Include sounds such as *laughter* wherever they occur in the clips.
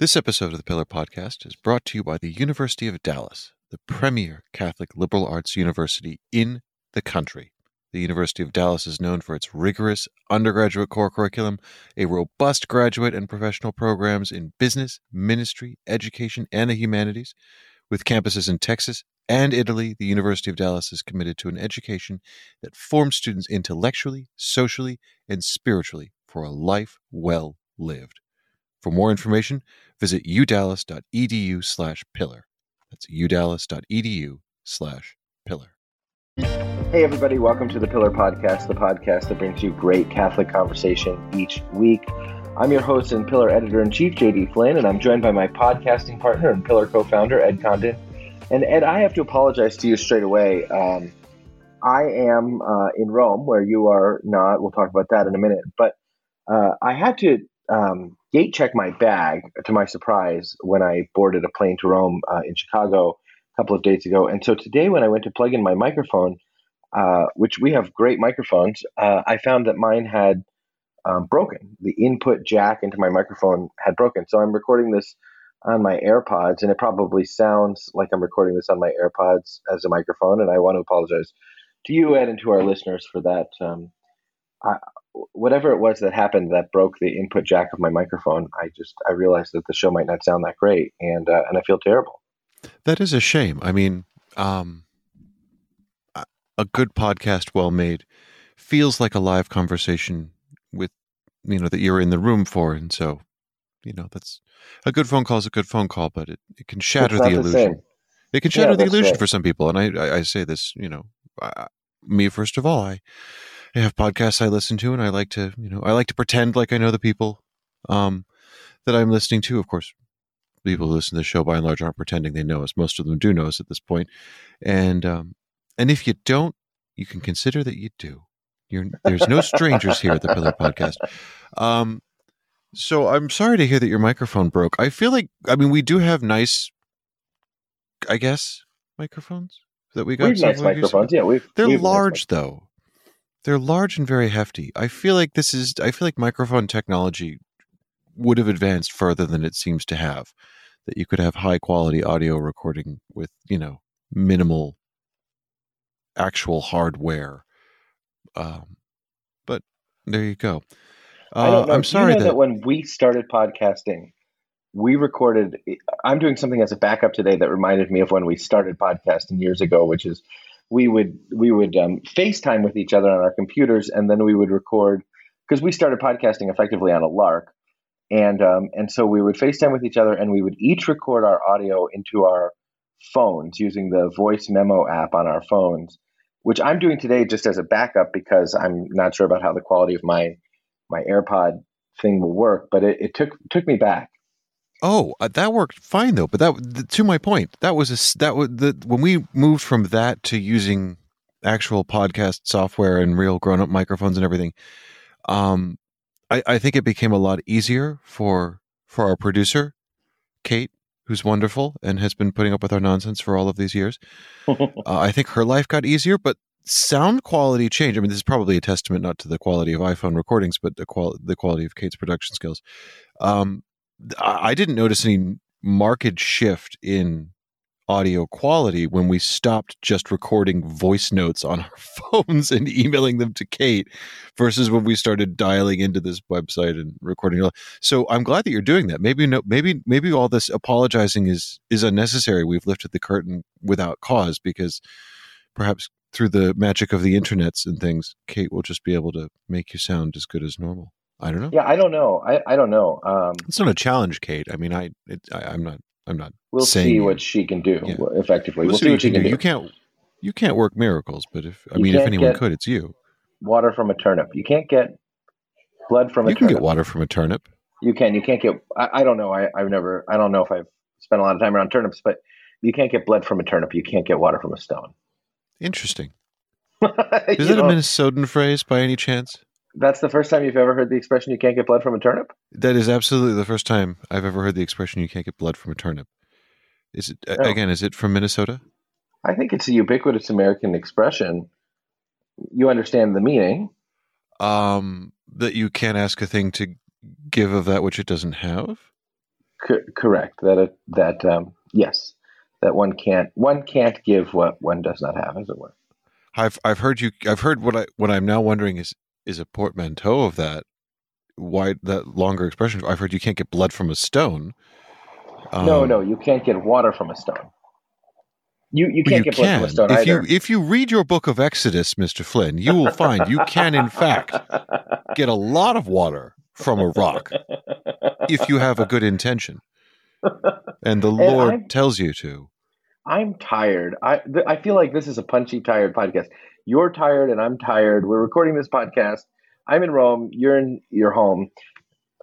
This episode of the Pillar Podcast is brought to you by the University of Dallas, the premier Catholic liberal arts university in the country. The University of Dallas is known for its rigorous undergraduate core curriculum, a robust graduate and professional programs in business, ministry, education, and the humanities. With campuses in Texas and Italy, the University of Dallas is committed to an education that forms students intellectually, socially, and spiritually for a life well lived. For more information, visit udallas.edu slash pillar. That's udallas.edu slash pillar. Hey, everybody, welcome to the Pillar Podcast, the podcast that brings you great Catholic conversation each week. I'm your host and Pillar editor in chief, JD Flynn, and I'm joined by my podcasting partner and Pillar co founder, Ed Condon. And Ed, I have to apologize to you straight away. Um, I am uh, in Rome, where you are not. We'll talk about that in a minute. But uh, I had to um, gate check my bag to my surprise when I boarded a plane to Rome uh, in Chicago a couple of days ago. And so today, when I went to plug in my microphone, uh, which we have great microphones, uh, I found that mine had um, broken. The input jack into my microphone had broken. So I'm recording this on my AirPods, and it probably sounds like I'm recording this on my AirPods as a microphone. And I want to apologize to you, and to our listeners for that. Um, I, whatever it was that happened that broke the input jack of my microphone, I just I realized that the show might not sound that great, and uh, and I feel terrible. That is a shame. I mean, um, a good podcast, well made, feels like a live conversation with you know that you're in the room for, and so you know that's a good phone call is a good phone call, but it, it can shatter the, the illusion. It can shatter yeah, the illusion right. for some people, and I, I, I say this, you know, I, me first of all, I I have podcasts I listen to, and I like to, you know, I like to pretend like I know the people um, that I'm listening to. Of course, people who listen to the show by and large aren't pretending they know us. Most of them do know us at this point, and um, and if you don't, you can consider that you do. You're, there's no strangers here at the Pillar Podcast. Um, so I'm sorry to hear that your microphone broke. I feel like, I mean, we do have nice, I guess, microphones that we got. We have nice microphones, yeah. We've, They're we've large nice though. They're large and very hefty. I feel like this is. I feel like microphone technology would have advanced further than it seems to have. That you could have high quality audio recording with you know minimal actual hardware. Um, but there you go. Uh, I am sorry you know that, that when we started podcasting, we recorded. I'm doing something as a backup today that reminded me of when we started podcasting years ago, which is we would we would um, FaceTime with each other on our computers, and then we would record because we started podcasting effectively on a lark, and um, and so we would FaceTime with each other, and we would each record our audio into our phones using the voice memo app on our phones, which I'm doing today just as a backup because I'm not sure about how the quality of my my AirPod thing will work, but it, it took took me back Oh, uh, that worked fine though. But that to my point, that was a that was the when we moved from that to using actual podcast software and real grown up microphones and everything. Um, I, I think it became a lot easier for for our producer, Kate, who's wonderful and has been putting up with our nonsense for all of these years. *laughs* uh, I think her life got easier, but sound quality changed. I mean, this is probably a testament not to the quality of iPhone recordings, but the qual the quality of Kate's production skills. Um, I didn't notice any marked shift in audio quality when we stopped just recording voice notes on *laughs* our phones and emailing them to Kate versus when we started dialing into this website and recording. So I'm glad that you're doing that. Maybe no, maybe maybe all this apologizing is is unnecessary. We've lifted the curtain without cause because perhaps through the magic of the internets and things, Kate will just be able to make you sound as good as normal. I don't know. Yeah, I don't know. I, I don't know. Um, it's not a challenge, Kate. I mean, I, it, I am not. I'm not. We'll see what she can do yeah. effectively. We'll, we'll see, see, what she can do. do. You can't. You can't work miracles, but if I you mean, if anyone could, it's you. Water from a turnip. You can't get blood from a. You turnip. can get water from a turnip. You can. You can't get. I, I don't know. I, I've never. I don't know if I've spent a lot of time around turnips, but you can't get blood from a turnip. You can't get water from a stone. Interesting. *laughs* Is that know, a Minnesotan phrase by any chance? That's the first time you've ever heard the expression "you can't get blood from a turnip." That is absolutely the first time I've ever heard the expression "you can't get blood from a turnip." Is it oh. again? Is it from Minnesota? I think it's a ubiquitous American expression. You understand the meaning. Um, that you can't ask a thing to give of that which it doesn't have. C- correct. That it, that um, yes, that one can't one can't give what one does not have, as it were. I've I've heard you. I've heard what I what I'm now wondering is is a portmanteau of that. Why that longer expression? I've heard you can't get blood from a stone. Um, no, no, you can't get water from a stone. You you can't you get can. blood from a stone if either. You, if you read your book of Exodus, Mister Flynn, you will find you can in fact get a lot of water from a rock if you have a good intention, and the and Lord I'm, tells you to. I'm tired. I th- I feel like this is a punchy, tired podcast. You're tired, and I'm tired. We're recording this podcast. I'm in Rome. You're in your home.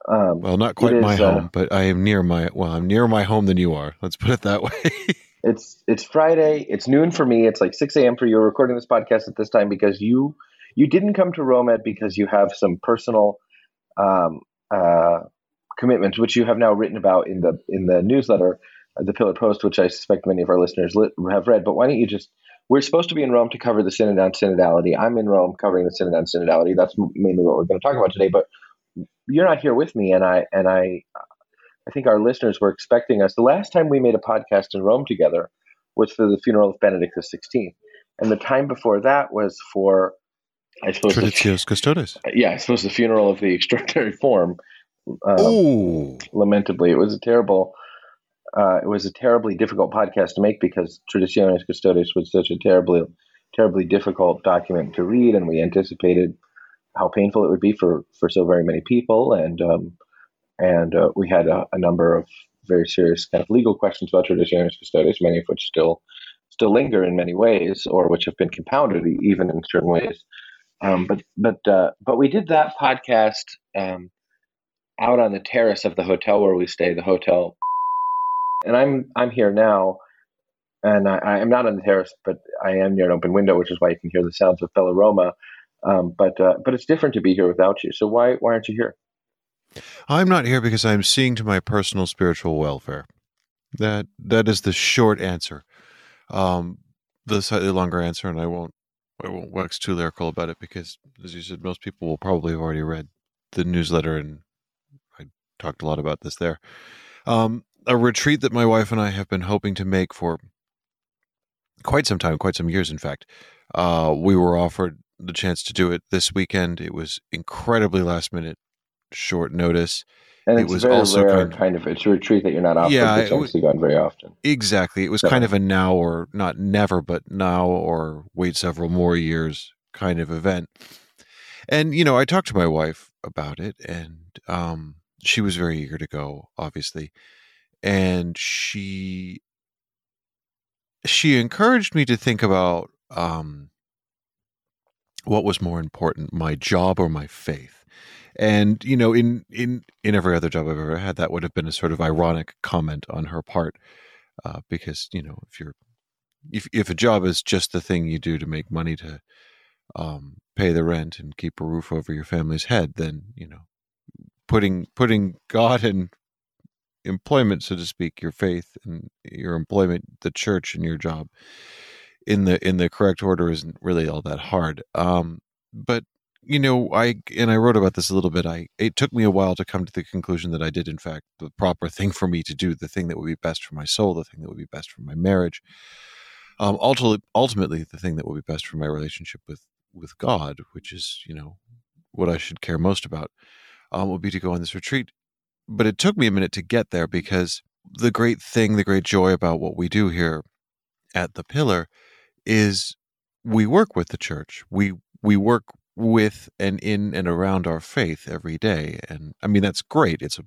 Um, well, not quite my uh, home, but I am near my. Well, I'm nearer my home than you are. Let's put it that way. *laughs* it's it's Friday. It's noon for me. It's like 6 a.m. for you. We're recording this podcast at this time because you you didn't come to Rome at because you have some personal um, uh, commitments, which you have now written about in the in the newsletter, uh, the Pillar Post, which I suspect many of our listeners li- have read. But why don't you just we're supposed to be in Rome to cover the Synod on Synodality. I'm in Rome covering the Synod on Synodality. That's mainly what we're going to talk about today. But you're not here with me, and I and I I think our listeners were expecting us. The last time we made a podcast in Rome together was for the funeral of Benedict XVI, and the time before that was for I suppose Traditionis Custodes. Yeah, I suppose the funeral of the extraordinary form. Um, oh, lamentably, it was a terrible. Uh, it was a terribly difficult podcast to make because Traditionis Custodes was such a terribly, terribly difficult document to read, and we anticipated how painful it would be for for so very many people, and um, and uh, we had a, a, number of very serious kind of legal questions about Traditionis Custodes, many of which still still linger in many ways, or which have been compounded even in certain ways. Um, but but uh, but we did that podcast um, out on the terrace of the hotel where we stay, the hotel. And I'm I'm here now, and I, am not on the terrace, but I am near an open window, which is why you can hear the sounds of Bella Roma. Um, but uh, but it's different to be here without you. So why why aren't you here? I'm not here because I'm seeing to my personal spiritual welfare. That that is the short answer. Um, the slightly longer answer, and I won't I won't wax too lyrical about it because, as you said, most people will probably have already read the newsletter, and I talked a lot about this there. Um, a retreat that my wife and I have been hoping to make for quite some time, quite some years, in fact. Uh, we were offered the chance to do it this weekend. It was incredibly last minute, short notice. And it was also rare, kind, of, kind of, it's a retreat that you're not offered yeah, the chance to go on very often. Exactly. It was so. kind of a now or not never, but now or wait several more years kind of event. And you know, I talked to my wife about it, and um, she was very eager to go, obviously, and she she encouraged me to think about um, what was more important, my job or my faith. And you know, in in in every other job I've ever had, that would have been a sort of ironic comment on her part, uh, because you know, if you're if if a job is just the thing you do to make money to um, pay the rent and keep a roof over your family's head, then you know, putting putting God and employment, so to speak, your faith and your employment, the church, and your job in the in the correct order isn't really all that hard. Um, but you know, I and I wrote about this a little bit. I it took me a while to come to the conclusion that I did, in fact, the proper thing for me to do, the thing that would be best for my soul, the thing that would be best for my marriage. Um, ultimately, ultimately, the thing that would be best for my relationship with with God, which is you know what I should care most about, um, would be to go on this retreat. But it took me a minute to get there because the great thing, the great joy about what we do here at the Pillar is we work with the church. We we work with and in and around our faith every day. And I mean that's great. It's a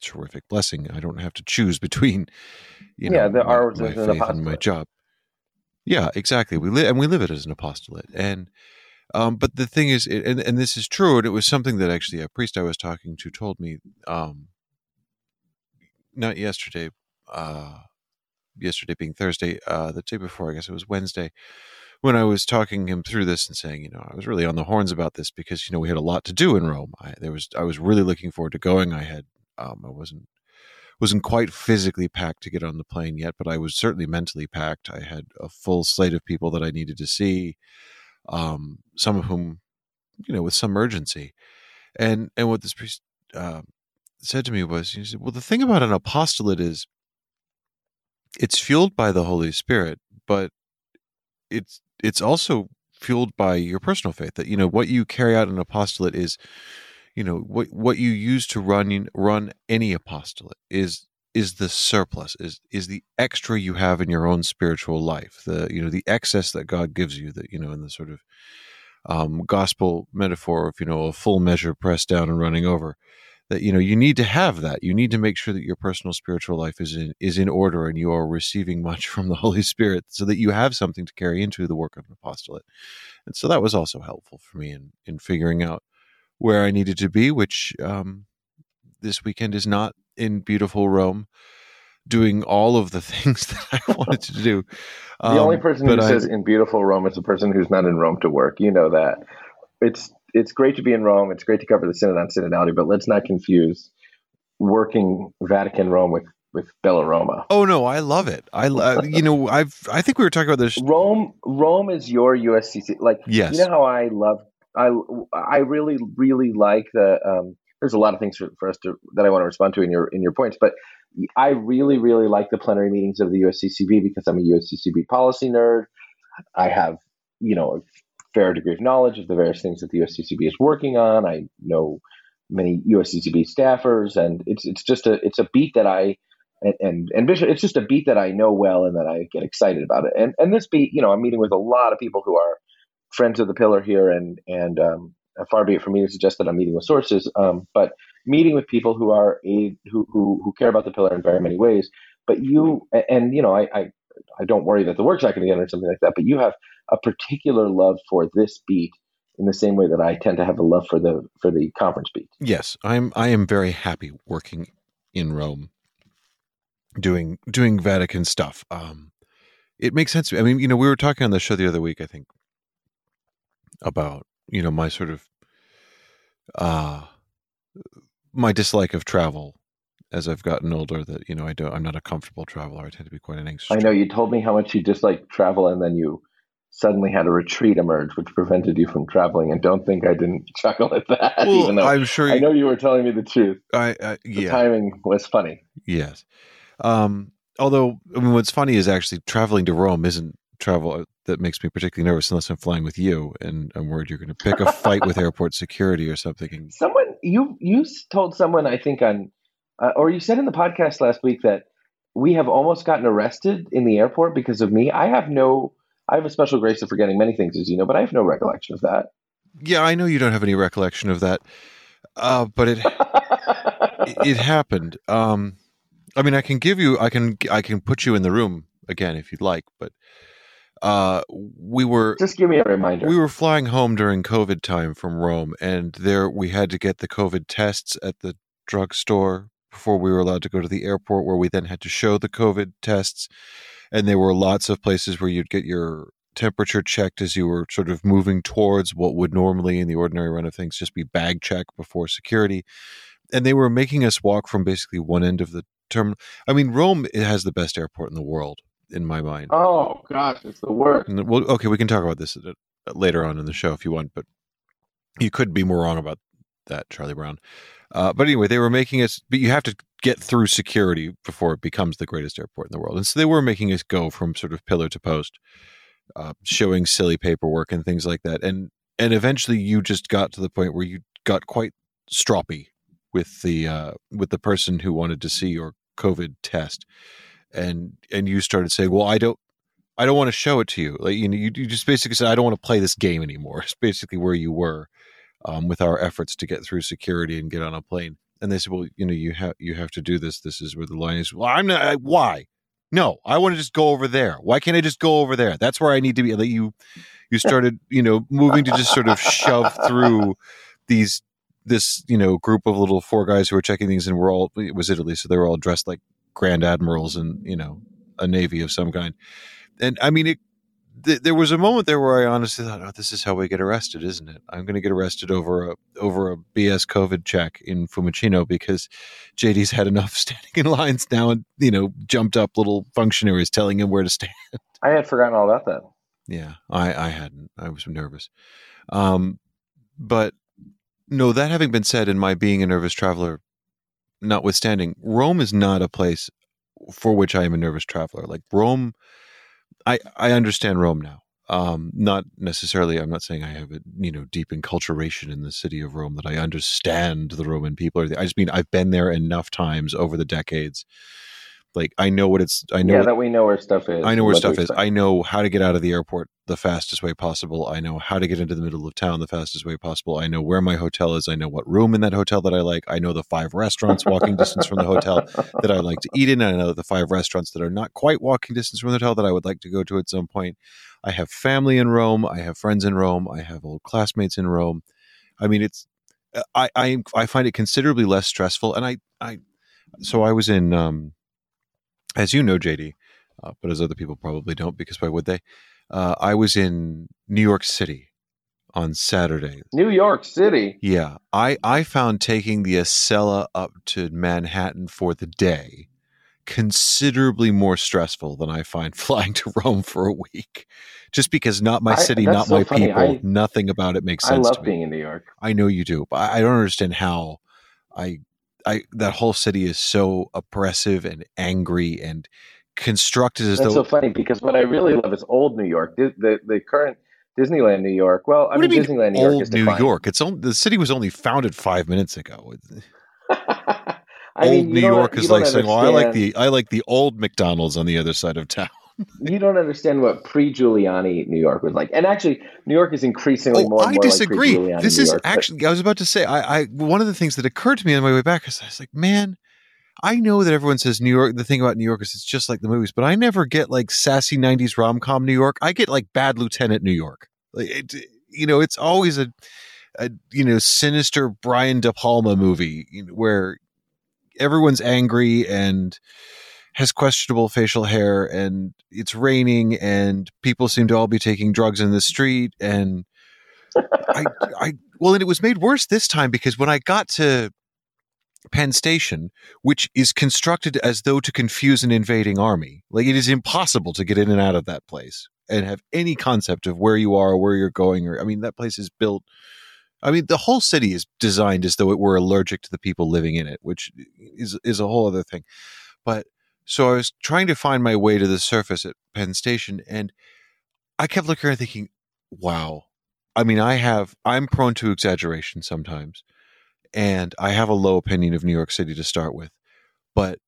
terrific blessing. I don't have to choose between you yeah, know the, our, my, my faith and my job. Yeah, exactly. We live and we live it as an apostolate. And um, but the thing is, it, and and this is true, and it was something that actually a priest I was talking to told me, um, not yesterday, uh, yesterday being Thursday, uh, the day before, I guess it was Wednesday, when I was talking him through this and saying, you know, I was really on the horns about this because you know we had a lot to do in Rome. I, there was I was really looking forward to going. I had um, I wasn't wasn't quite physically packed to get on the plane yet, but I was certainly mentally packed. I had a full slate of people that I needed to see, um, some of whom, you know, with some urgency, and and what this priest uh, said to me was, he said, "Well, the thing about an apostolate is it's fueled by the Holy Spirit, but it's it's also fueled by your personal faith. That you know what you carry out in an apostolate is, you know, what what you use to run run any apostolate is is the surplus is is the extra you have in your own spiritual life the you know the excess that god gives you that you know in the sort of um, gospel metaphor of you know a full measure pressed down and running over that you know you need to have that. You need to make sure that your personal spiritual life is in is in order and you are receiving *laughs* much from the holy spirit so that you have something to carry into the work of an apostolate. And so that was also helpful for me in in figuring out where i needed to be which um, this weekend is not in beautiful rome doing all of the *laughs* things that i wanted to do. Um, the only um, person who I, says in beautiful rome is the person who's not in rome to work. You know that. It's it's great to be in Rome. It's great to cover the Synod on Synodality, but let's not confuse working Vatican Rome with with Bella Roma. Oh no, I love it. I love *laughs* you know I've I think we were talking about this. Rome Rome is your USCC. Like yes. you know how I love I I really really like the. Um, there's a lot of things for, for us to that I want to respond to in your in your points, but I really really like the plenary meetings of the USCCB because I'm a USCCB policy nerd. I have you know fair degree of knowledge of the various things that the USCCB is working on. I know many USCCB staffers, and it's it's just a it's a beat that I and, and and it's just a beat that I know well and that I get excited about it. And and this beat, you know, I'm meeting with a lot of people who are friends of the pillar here, and and um, far be it from me to suggest that I'm meeting with sources, um, but meeting with people who are a, who, who who care about the pillar in very many ways. But you and you know, I I, I don't worry that the work's not going to get or something like that. But you have a particular love for this beat in the same way that I tend to have a love for the for the conference beat. Yes, I'm I am very happy working in Rome doing doing Vatican stuff. Um it makes sense. I mean, you know, we were talking on the show the other week, I think, about, you know, my sort of uh my dislike of travel as I've gotten older that, you know, I don't I'm not a comfortable traveler. I tend to be quite an anxious. I know you told me how much you dislike travel and then you suddenly had a retreat emerge, which prevented you from traveling. And don't think I didn't *laughs* chuckle at that. Well, even though I'm sure you, I know you were telling me the truth. I uh, yeah, the timing was funny. Yes. Um, although I mean, what's funny is actually traveling to Rome isn't travel that makes me particularly nervous unless I'm flying with you, and I'm worried you're going to pick a fight with *laughs* airport security or something. Someone you you told someone I think on, uh, or you said in the podcast last week that we have almost gotten arrested in the airport because of me. I have no I have a special grace of forgetting many things, as you know, but I have no recollection of that. Yeah, I know you don't have any recollection of that, uh, but it, it, *laughs* it happened. Um, I mean, I can give you, I can, I can put you in the room again if you'd like, but uh, we were just give me a reminder. We were flying home during COVID time from Rome, and there we had to get the COVID tests at the drugstore before we were allowed to go to the airport, where we then had to show the COVID tests. And there were lots of places where you'd get your temperature checked as you were sort of moving towards what would normally in the ordinary run of things just be bag check before security. And they were making us walk from basically one end of the terminal. I mean rome has the best airport in the world in my mind. Oh gosh it's the worst. And, well okay we can talk about this later on in the show if you want but you could be more wrong about that charlie brown uh, but anyway, they were making us, but you have to get through security before it becomes the greatest airport in the world. And so they were making us go from sort of pillar to post, uh, showing silly paperwork and things like that. And and eventually, you just got to the point where you got quite stroppy with the uh, with the person who wanted to see your COVID test, and and you started saying, "Well, I don't." I don't want to show it to you. Like you know, you, you just basically said, "I don't want to play this game anymore." *laughs* It's basically where you were, um, with our efforts to get through security and get on a plane. And they said, well, you know, you have you have to do this. This is where the line is. Well, I'm not. I, why? No, I want to just go over there. Why can't I just go over there? That's where I need to be. Like you, you *laughs* started, you know, moving to just sort of shove through these this you know group of little four guys who were checking things, and we're all it was Italy, so they were all dressed like grand admirals and you know a navy of some kind. And I mean, it th- there was a moment there where I honestly thought, "Oh, this is how we get arrested, isn't it? I'm going to get arrested over a over a BS COVID check in Fiumicino because JD's had enough *laughs* standing in lines now, and you know, jumped up little functionaries telling him where to *laughs* stand." I had forgotten all about that. Yeah, I I hadn't. I was nervous, um, but no. That having been said, and my being a nervous traveler notwithstanding, Rome is not a place for which I am a nervous traveler. Like Rome, I I understand Rome now. Um, not necessarily. I'm not saying I have a you know deep enculturation in the city of Rome that I understand the Roman people. Or I just mean I've been there enough times over the decades like I know what it's. I know yeah, that we know where stuff is. I know where stuff is. I know how to get out of the airport the fastest way possible. I know how to get into the middle of town the fastest way possible. I know where my hotel is. I know what room in that hotel that I like. I know the five restaurants walking distance from the hotel *laughs* that I like to eat in. I know the five restaurants that are not quite walking distance from the hotel that I would like to go to at some point. I have family in Rome. I have friends in Rome. I have old classmates in Rome. I mean, it's I I I find it considerably less stressful. And I I so I was in um as you know, JD, uh, but as other people probably don't, because why would they? Uh, I was in New York City on Saturday. New York City. Yeah, I I found taking the Acela up to Manhattan for the day considerably more stressful than I find *laughs* flying to Rome for a week. Just because not my city, I, not so my funny. people, I, nothing about it makes sense. I love being in New York. I know you do, but I don't understand how I I that whole city is so oppressive and angry and constructed as That's though. so funny because what I really love is old New York. The the, the current Disneyland New York. Well, I mean, mean, Disneyland New York is New York. It's only, the city was only founded five minutes ago. *laughs* Old mean, New York is like saying, "Well, I like the I like the old McDonald's on the other side of town." You don't understand what pre-Giuliani New York was like. And actually, New York is increasingly oh, more. I more disagree. Like this New is York, actually. But... I was about to say. I, I one of the things that occurred to me on my way back is I was like, man. I know that everyone says New York. The thing about New York is it's just like the movies, but I never get like sassy '90s rom com New York. I get like Bad Lieutenant New York. Like it, you know, it's always a, a you know sinister Brian De Palma movie where everyone's angry and has questionable facial hair and it's raining and people seem to all be taking drugs in the street and I I well and it was made worse this time because when I got to Penn Station, which is constructed as though to confuse an invading army. Like it is impossible to get in and out of that place and have any concept of where you are or where you're going or I mean that place is built I mean, the whole city is designed as though it were allergic to the people living in it, which is is a whole other thing. But so I was trying to find my way to the surface at Penn Station, and I kept looking around thinking, "Wow." I mean, I have I'm prone to exaggeration sometimes, and I have a low opinion of New York City to start with, but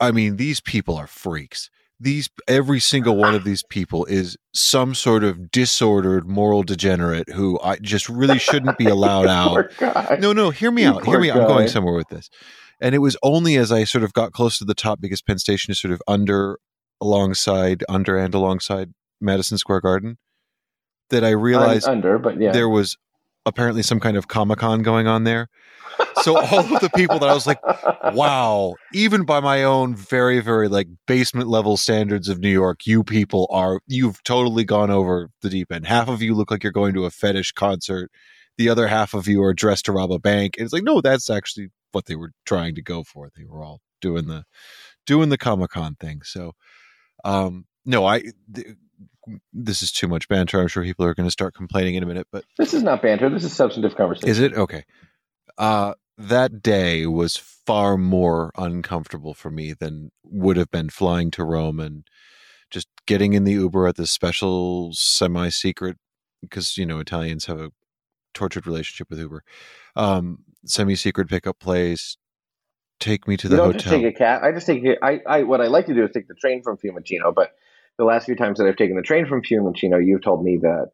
I mean, these people are freaks these every single one of these people is some sort of disordered moral degenerate who I just really shouldn't be *laughs* allowed out. No, no, hear me you out. Hear me. Guy. I'm going somewhere with this. And it was only as I sort of got close to the top because Penn Station is sort of under alongside under and alongside Madison Square Garden that I realized I'm under, but yeah. there was apparently some kind of Comic Con going on there so all of the people that I was like, wow, even by my own very, very like basement level standards of New York, you people are you've totally gone over the deep end. Half of you look like you're going to a fetish concert. The other half of you are dressed to rob a bank. And it's like, no, that's actually what they were trying to go for. They were all doing the doing the Comic Con thing. So um no, I th- this is too much banter. I'm sure people are going to start complaining in a minute, but this is not banter. This is substantive conversation. Is it okay? Uh, that day was far more uncomfortable for me than would have been flying to Rome and just getting in the Uber at this special semi secret because you know Italians have a tortured relationship with Uber. Um, semi secret pickup place. Take me to the you don't hotel. Just take a cab. I just take. I, I. What I like to do is take the train from Fiumicino. But the last few times that I've taken the train from Fiumicino, you've told me that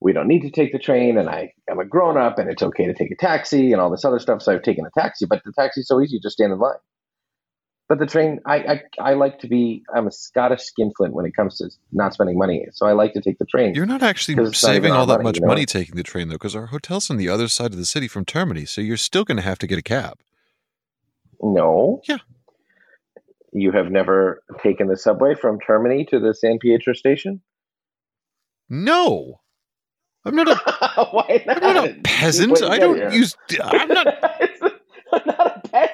we don't need to take the train and I am a grown up and it's okay to take a taxi and all this other stuff. So I've taken a taxi, but the taxi's so easy, just stand in line. But the train, I, I, I like to be, I'm a Scottish skinflint when it comes to not spending money. So I like to take the train. You're not actually saving all that money, much you know? money taking the train though, because our hotel's on the other side of the city from Termini. So you're still going to have to get a cab. No. Yeah. You have never taken the subway from Termini to the San Pietro station? No. I'm not a. *laughs* Why not? I'm not a peasant. I don't use. I'm. I'm not *laughs*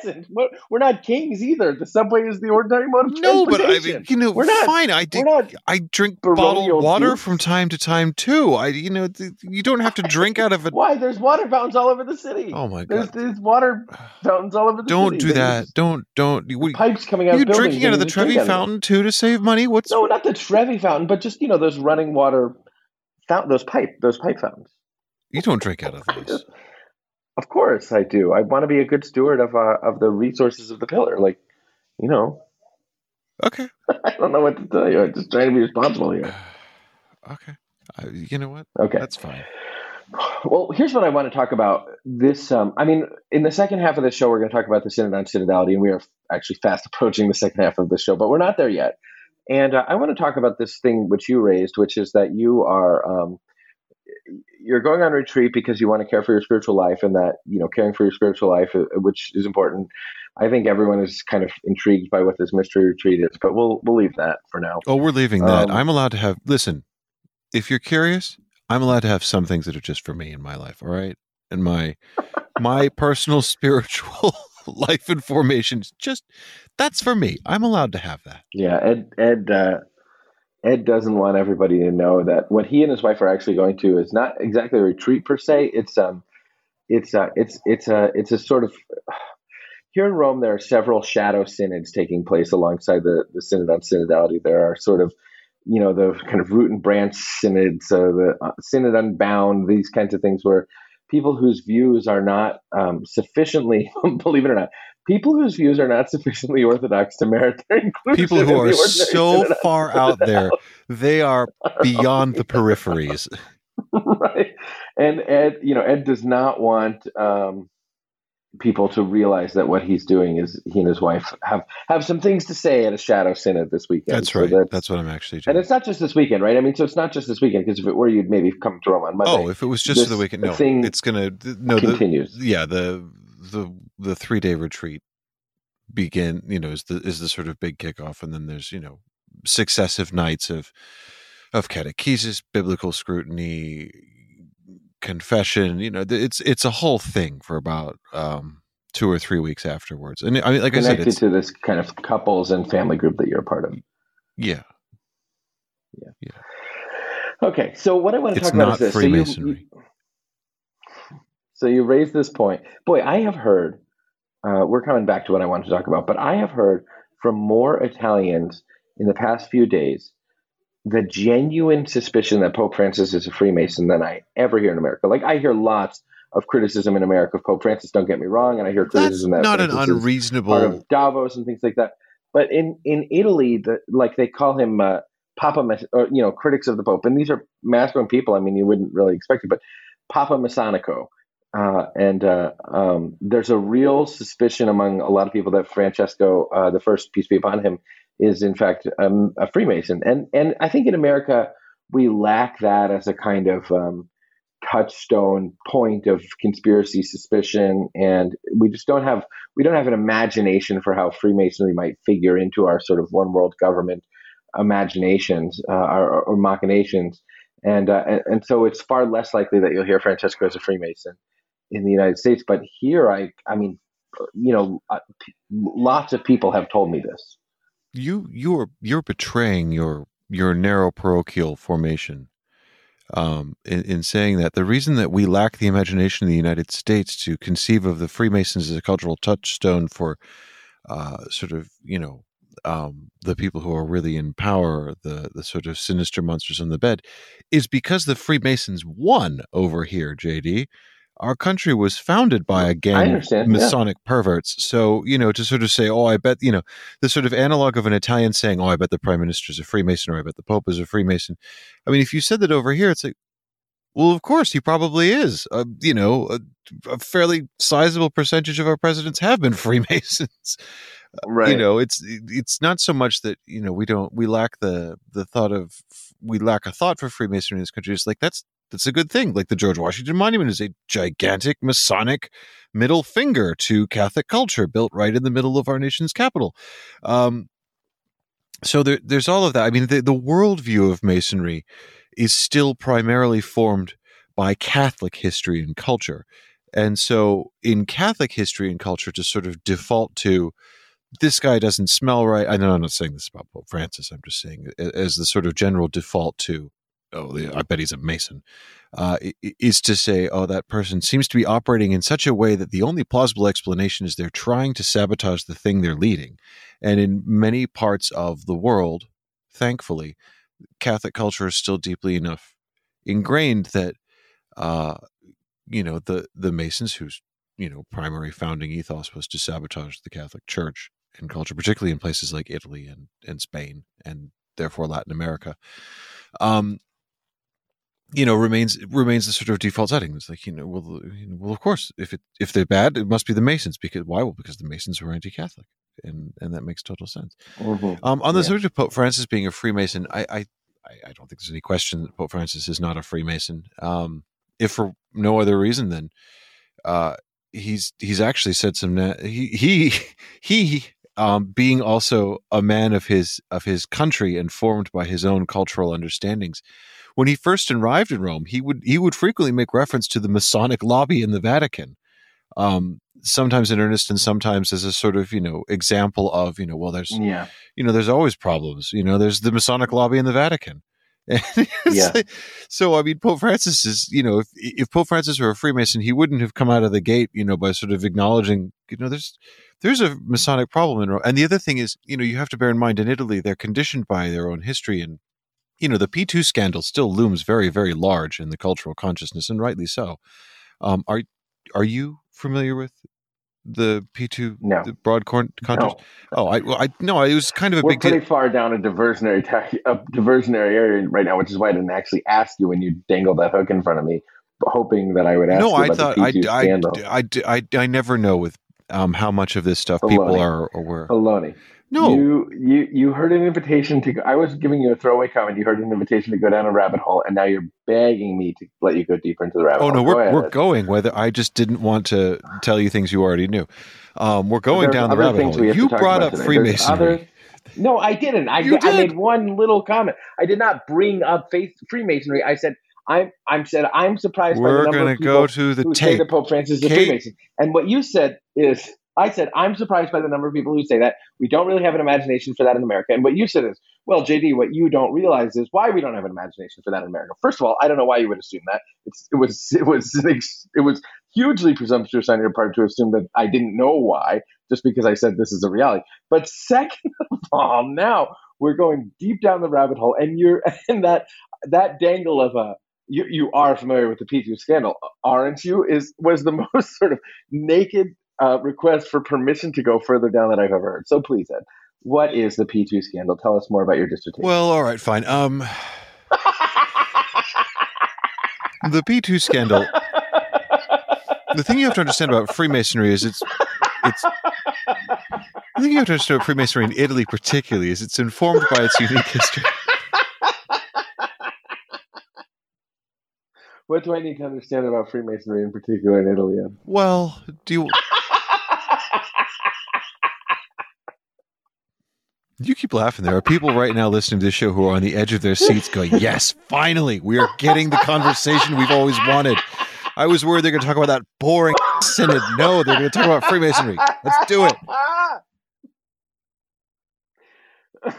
a peasant. peasant. We're not kings either. The subway is the ordinary mode of no, but I transportation. mean, you know, We're not- fine. I We're did. not I drink bottled water from time to time too. I, you know, you don't have to drink out of a. *laughs* Why? There's water fountains all over the city. Oh my god! there's water fountains all over the Don't city. do There's that. Don't don't. You, Pipes coming out you of buildings. drinking out of the you just drink Trevi it. fountain too to save money? What's No, not the Trevi fountain, but just you know those running water fountain, those pipe, those pipe fountains. you don't drink out of those. *laughs* Of course, I do. I want to be a good steward of uh, of the resources of the pillar. Like, you know, Okay, *laughs* I don't know what to tell you. I'm just trying to be responsible here. *sighs* okay. I, you know what? Okay. That's fine. Well, here's what I want to talk about. This, um, I mean, in the second half of the show, we're going to talk about the synod on synodality, and we are actually fast *laughs* approaching the second half of the show, but we're not there yet. And uh, I want to talk about this thing which you raised, which is that you are um, you're going on retreat because you want to care for your spiritual life, and that you know caring for your spiritual life, uh, which is important. I think everyone is kind of intrigued by what this mystery retreat is, but we'll we'll leave that for now. Oh, we're leaving that. Um, I'm allowed to have. Listen, if you're curious, I'm allowed to have some things that are just for me in my life. All right, and my my *laughs* personal spiritual *laughs* life and formations. Just that's for me. I'm allowed to have that. Yeah, Ed Ed uh, Ed doesn't want everybody to know that what he and his wife are actually going to is not exactly a retreat per se. It's um, it's uh, it's it's a it's a sort of here in Rome. There are several shadow synods taking place alongside the the synod on synodality. There are sort of you know the kind of root and branch synods, uh, the uh, synod unbound, these kinds of things where people whose views are not um, sufficiently, *laughs* believe it or not, people whose views are not *laughs* sufficiently orthodox to merit their inclusion. People in who the are so far out there, they are *laughs* beyond the peripheries. *laughs* right. And Ed, you know, Ed does not want um, people to realize that what he's doing is he and his wife have have some things to say at a shadow synod this weekend. That's So right. That's what I'm actually and it's not just this weekend, right? I mean, so it's not just this weekend because if it were, you'd maybe come to Rome on Monday. Oh, if it was just for the weekend, no, thing it's gonna no. The, continues. yeah, the the the three day retreat begin. You know, is the is the sort of big kickoff, and then there's you know successive nights of of catechesis, biblical scrutiny, confession. You know, it's it's a whole thing for about um, two or three weeks afterwards. And I mean, like I said, Connected it's to this kind of couples and family group that you're a part of. yeah, Yeah. Yeah. Okay, so what I want to It's talk about is this. So you- Freemasonry. you- So you raised this point. Boy, I have heard, uh, we're coming back to what I wanted to talk about, but I have heard from more Italians in the past few days the genuine suspicion that Pope Francis is a Freemason than I ever hear in America. Like, I hear lots of criticism in America of Pope Francis, don't get me wrong, and I hear that's criticism that not an unreasonable part of Davos and things like that. But in in Italy, the like they call him uh, Papa, or you know, critics of the Pope, and these are masculine people. I mean, you wouldn't really expect it, but Papa Masonico. Uh, and uh, um, there's a real suspicion among a lot of people that Francesco, uh, the first peace be upon him, is in fact um, a Freemason. And and I think in America we lack that as a kind of um, touchstone point of conspiracy suspicion, and we just don't have we don't have an imagination for how Freemasonry might figure into our sort of one world government imaginations uh, or, or machinations. And, uh, and and so it's far less likely that you'll hear Francesco as a Freemason in the United States. But here, I I mean, you know, lots of people have told me this. you you're you're betraying your your narrow parochial formation um, in, in saying that the reason that we lack the imagination in the United States to conceive of the Freemasons as a cultural touchstone for uh, sort of you know um, the people who are really in power, the the sort of sinister monsters on the bed, is because the Freemasons won over here, JD. Our country was founded by a gang of understand. yeah. Masonic perverts. So, you know, to sort of say, oh, I bet, you know, the sort of analog of an Italian saying, "Oh, I bet the prime minister is a Freemason," or "I bet the Pope is a Freemason." I mean, if you said that over here, it's like, well, of course he probably is. Uh, you know, a, a fairly sizable percentage of our presidents have been *laughs* Freemasons. Right. You know, it's it's not so much that you know we don't we lack the the thought of we lack a thought for Freemasonry in this country. It's like that's that's a good thing. Like the George Washington Monument is a gigantic Masonic middle finger to Catholic culture, built right in the middle of our nation's capital. Um, so there, there's all of that. I mean, the, the worldview of Masonry is still primarily formed by Catholic history and culture. And so in Catholic history and culture, to sort of default to this guy doesn't smell right. I know I'm not saying this about Pope Francis. I'm just saying as the sort of general default to, oh, I bet he's a Mason, uh, is to say, oh, that person seems to be operating in such a way that the only plausible explanation is they're trying to sabotage the thing they're leading. And in many parts of the world, thankfully, Catholic culture is still deeply enough ingrained that uh, you know the the Masons, whose you know primary founding ethos was to sabotage the Catholic Church and culture, particularly in places like Italy and and Spain and therefore Latin America. Um, you know, remains remains the sort of default setting. It's like you know, well, you know, well, of course, if it if they're bad, it must be the Masons because why? Well, because the Masons were anti-Catholic, and and that makes total sense. Mm-hmm. Um, on the yeah. subject of Pope Francis being a Freemason, I, I I don't think there's any question that Pope Francis is not a Freemason. Um, if for no other reason than uh, he's he's actually said some he he *laughs* he um, being also a man of his of his country and formed by his own cultural understandings. When he first arrived in Rome, he would he would frequently make reference to the Masonic lobby in the Vatican, um, sometimes in earnest and sometimes as a sort of you know example of you know well there's yeah you know there's always problems you know there's the Masonic lobby in the Vatican *laughs* yeah. so I mean, Pope Francis is, you know, if if Pope Francis were a Freemason, he wouldn't have come out of the gate, you know, by sort of acknowledging, you know, there's there's a Masonic problem in Rome. And the other thing is, you know, you have to bear in mind in Italy, they're conditioned by their own history, and you know, the P two scandal still looms very, very large in the cultural consciousness, and rightly so. Um, are are you familiar with the P two no. the broad con- No. Oh, I well, I no, it was kind of a We're big pretty deal. far down a diversionary ta- a diversionary area right now, which is why I didn't actually ask you when you dangled that hook in front of me, hoping that I would ask. No, I thought I, I, I, I, I never know with um, how much of this stuff Baloney. people are aware. Baloney. No, you you you heard an invitation to. go I was giving you a throwaway comment. You heard an invitation to go down a rabbit hole, and now you're begging me to let you go deeper into the rabbit. Hole. Oh hole. no, we're we're going. Whether I just didn't want to tell you things you already knew. Um, we're going down the rabbit hole. You brought up Freemasonry. no, I didn't. I, did. I made one little comment. I did not bring up faith Freemasonry. I said I'm I'm said I'm surprised. We're going to go to the who tape. Say that Pope Francis is a Freemason. And what you said is I said, I'm surprised by the number of people who say that. We don't really have an imagination for that in America. And what you said is, well, JD, what you don't realize is why we don't have an imagination for that in America. First of all, I don't know why you would assume that. It's, it was *laughs* it was it was hugely presumptuous on your part to assume that I didn't know why, just because I said this is a reality. But second *laughs* of all, now we're going deep down the rabbit hole, and you're *laughs* and that that dangle of a you, you are familiar with the P2 scandal, aren't you? Is was the most sort of naked uh, request for permission to go further down that I've ever heard. So please, Ed, what is the P2 scandal? Tell us more about your dissertation. Well, all right, fine. Um, the P2 scandal. the thing you have to understand about Freemasonry is it's it's. The thing you have to understand about Freemasonry in Italy, particularly, is it's informed by its unique history. What do I need to understand about Freemasonry in particular in Italy? Well, do you You keep laughing. There are people right now listening to this show who are on the edge of their seats going, Yes, finally, we are getting the conversation we've always wanted. I was worried they're going to talk about that boring *laughs* synod. No, they're going to talk about Freemasonry. Let's do it. *laughs*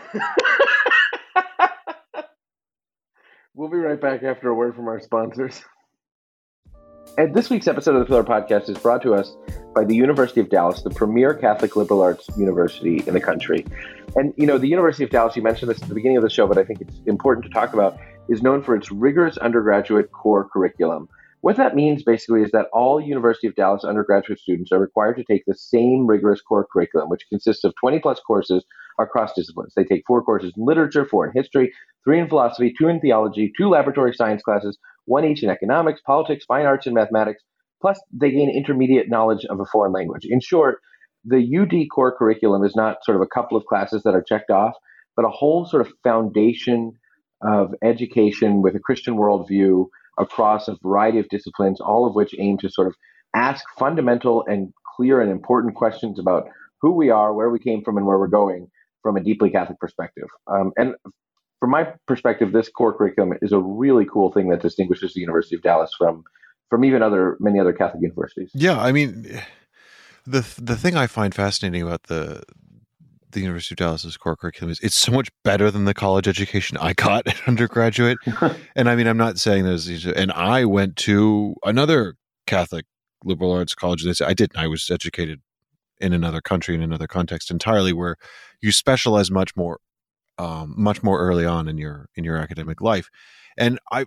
we'll be right back after a word from our sponsors. And this week's episode of the Pillar Podcast is brought to us by the University of Dallas, the premier Catholic liberal arts university in the country. And, you know, the University of Dallas, you mentioned this at the beginning of the show, but I think it's important to talk about, is known for its rigorous undergraduate core curriculum. What that means basically is that all University of Dallas undergraduate students are required to take the same rigorous core curriculum, which consists of 20 plus courses across disciplines. They take four courses in literature, four in history, three in philosophy, two in theology, two laboratory science classes, one each in economics, politics, fine arts, and mathematics. Plus, they gain intermediate knowledge of a foreign language. In short, the UD core curriculum is not sort of a couple of classes that are checked off, but a whole sort of foundation of education with a Christian worldview across a variety of disciplines, all of which aim to sort of ask fundamental and clear and important questions about who we are, where we came from, and where we're going from a deeply Catholic perspective. Um, and from my perspective, this core curriculum is a really cool thing that distinguishes the University of Dallas from from even other many other Catholic universities. Yeah, I mean, the the thing I find fascinating about the the University of Dallas's core curriculum is it's so much better than the college education I got *laughs* at undergraduate. *laughs* and I mean, I'm not saying there's these, and I went to another Catholic liberal arts college. I didn't. I was educated in another country in another context entirely, where you specialize much more, um, much more early on in your in your academic life. And I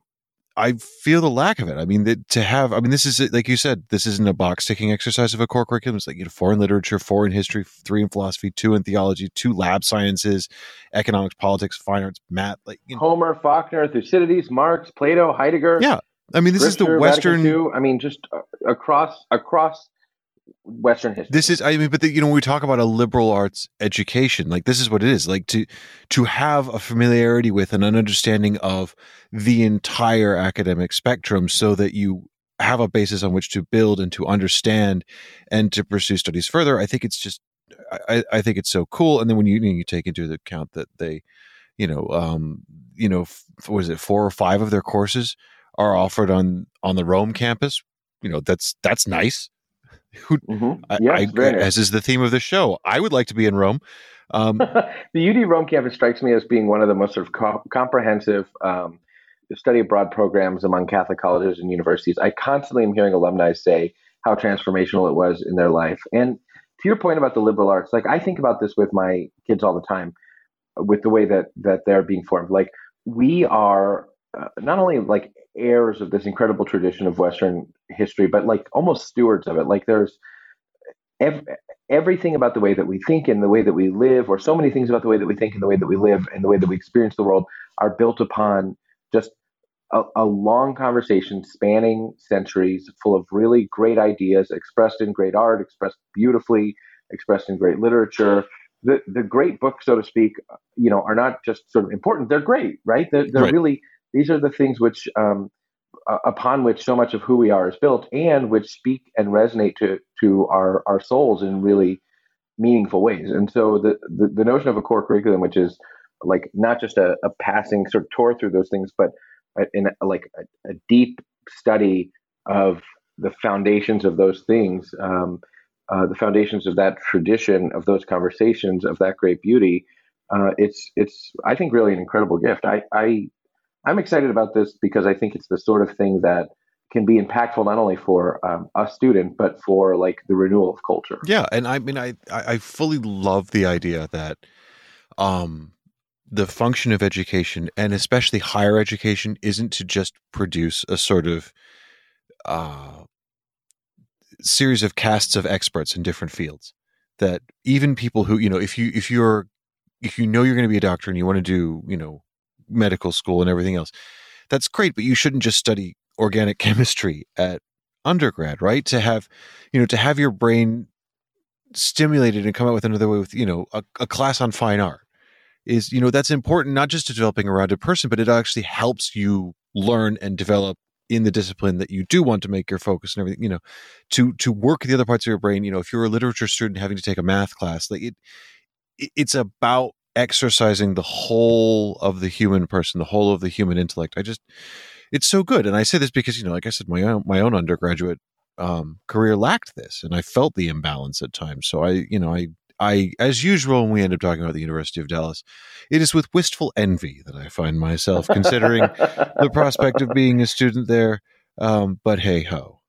I feel the lack of it. I mean, the, to have, I mean, this is like you said, this isn't a box ticking exercise of a core curriculum. It's like you know, foreign literature, foreign history, three in philosophy, two in theology, two lab sciences, economics, politics, fine arts, math. Like you know. Homer, Faulkner, Thucydides, Marx, Plato, Heidegger. Yeah, I mean, this is the Western. I mean, just uh, across across Western history. This is, I mean, but the, you know, when we talk about a liberal arts education, like this is what it is. Like to to have a familiarity with and an understanding of the entire academic spectrum, so that you have a basis on which to build and to understand and to pursue studies further. I think it's just, I, I think it's so cool. And then when you you take into account that they, you know, um, you know, was it four or five of their courses are offered on on the Rome campus? You know, that's that's nice who, mm-hmm. yes, I, as is the theme of the show, I would like to be in Rome. Um, *laughs* the UD Rome campus strikes me as being one of the most sort of co- comprehensive um, study abroad programs among Catholic colleges and universities. I constantly am hearing alumni say how transformational it was in their life. And to your point about the liberal arts, like I think about this with my kids all the time, with the way that that they're being formed. Like we are uh, not only like heirs of this incredible tradition of Western history, but like almost stewards of it. Like there's ev- everything about the way that we think and the way that we live, or so many things about the way that we think and the way that we live and the way that we experience the world are built upon just a, a long conversation spanning centuries, full of really great ideas expressed in great art, expressed beautifully, expressed in great literature. The, the great books, so to speak, you know, are not just sort of important. They're great, right? They're, they're right. really these are the things which um, uh, upon which so much of who we are is built, and which speak and resonate to to our our souls in really meaningful ways. And so the the, the notion of a core curriculum, which is like not just a, a passing sort of tour through those things, but in a, like a, a, deep study of the foundations of those things, um, uh, the foundations of that tradition, of those conversations, of that great beauty. Uh, it's it's I think really an incredible gift. I I I'm excited about this because I think it's the sort of thing that can be impactful not only for um, a student but for like the renewal of culture. Yeah, and I mean, I I fully love the idea that um, the function of education and especially higher education isn't to just produce a sort of uh, series of casts of experts in different fields. That even people who you know, if you if you're if you know you're going to be a doctor and you want to do you know medical school and everything else. That's great, but you shouldn't just study organic *laughs* chemistry at undergrad, right? To have, you know, to have your brain stimulated and come out with another way with, you know, a, a class on fine art is, you know, that's important not just to developing a rounded person, but it actually helps you learn and develop in the discipline that you do want to make your focus and everything, you know, to to work the other parts of your brain. You know, if you're a literature student having to take a math class, like it, it's about exercising the whole of the human person, the whole of the human intellect. I just, it's so good. And I say this because, you know, like I said, my own, my own undergraduate um, career lacked this and I felt the imbalance at times. So I, you know, I, I, as usual, when we end up talking about the University of Dallas, it is with wistful envy that I find myself considering *laughs* the prospect of being a student there. Um, but hey ho,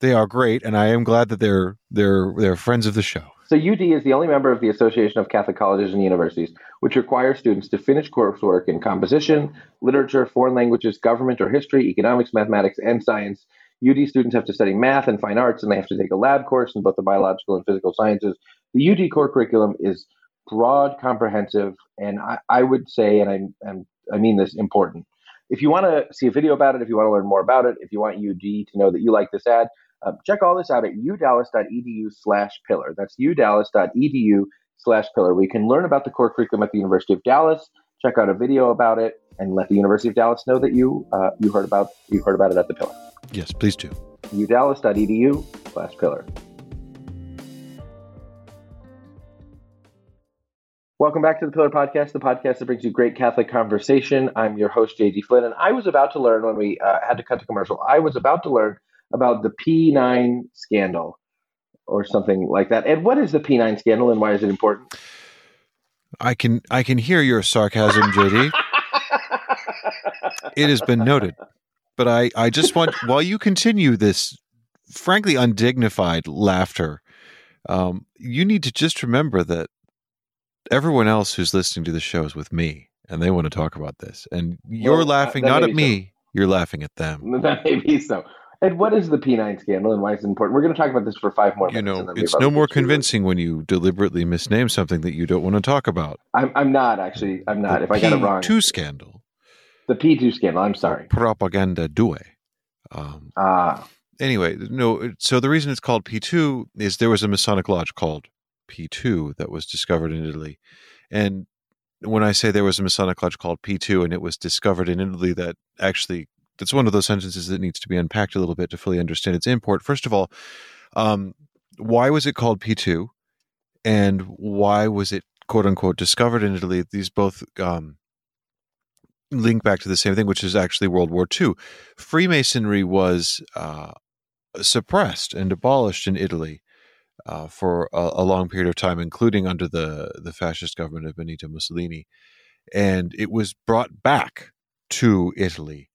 they are great, and I am glad that they're they're they're friends of the show. So UD is the only member of the Association of Catholic Colleges and Universities, which requires students to finish coursework in composition, literature, foreign languages, government or history, economics, mathematics, and science. UD students have to study math and fine arts, and they have to take a lab course in both the biological and physical sciences. The UD core curriculum is broad, comprehensive, and I, I would say, and I, and I mean this, important. If you want to see a video about it, if you want to learn more about it, if you want UD to know that you like this ad, uh, check all this out at udallas.edu slash pillar. That's udallas.edu slash pillar. We can learn about the core curriculum at the University of Dallas, check out a video about it, and let the University of Dallas know that you uh, you heard about you heard about it at the pillar. Yes, please do. udallas.edu slash pillar. Welcome back to the Pillar Podcast, the podcast that brings you great Catholic conversation. I'm your host, JD Flynn, and I was about to learn when we uh, had to cut to commercial, I was about to learn about the P9 scandal or something like that. And what is the P9 scandal and why is it important? I can I can hear your sarcasm, JD. it has been noted. But I, I just want while you continue this frankly undignified laughter, um, you need to just remember that everyone else who's listening to the show is with me and they want to talk about this. And you're well, laughing not at me, so. you're laughing at them. *laughs* That may be so. And what is the P9 scandal and why is it important? We're going to talk about this for five more you minutes. You know, it's no more convincing when you deliberately misname something that you don't want to talk about. I'm, I'm not actually. I'm not. The if I got it wrong. P2 scandal. The P2 scandal. I'm sorry. Propaganda due. Um, ah. Anyway, no. So the reason it's called P2 is there was a Masonic lodge called P2 that was discovered in Italy, and when I say there was a Masonic lodge called P2 and it was discovered in Italy, that actually that's one of those sentences that needs to be unpacked a little bit to fully understand its import. First of all, um, why was it called P2, and why was it quote unquote discovered in Italy? These both um, link back to the same thing, which is actually World War II. Freemasonry was uh, suppressed and abolished in Italy uh, for a, a, long period of time, including under the the fascist government of Benito Mussolini, and it was brought back to Italy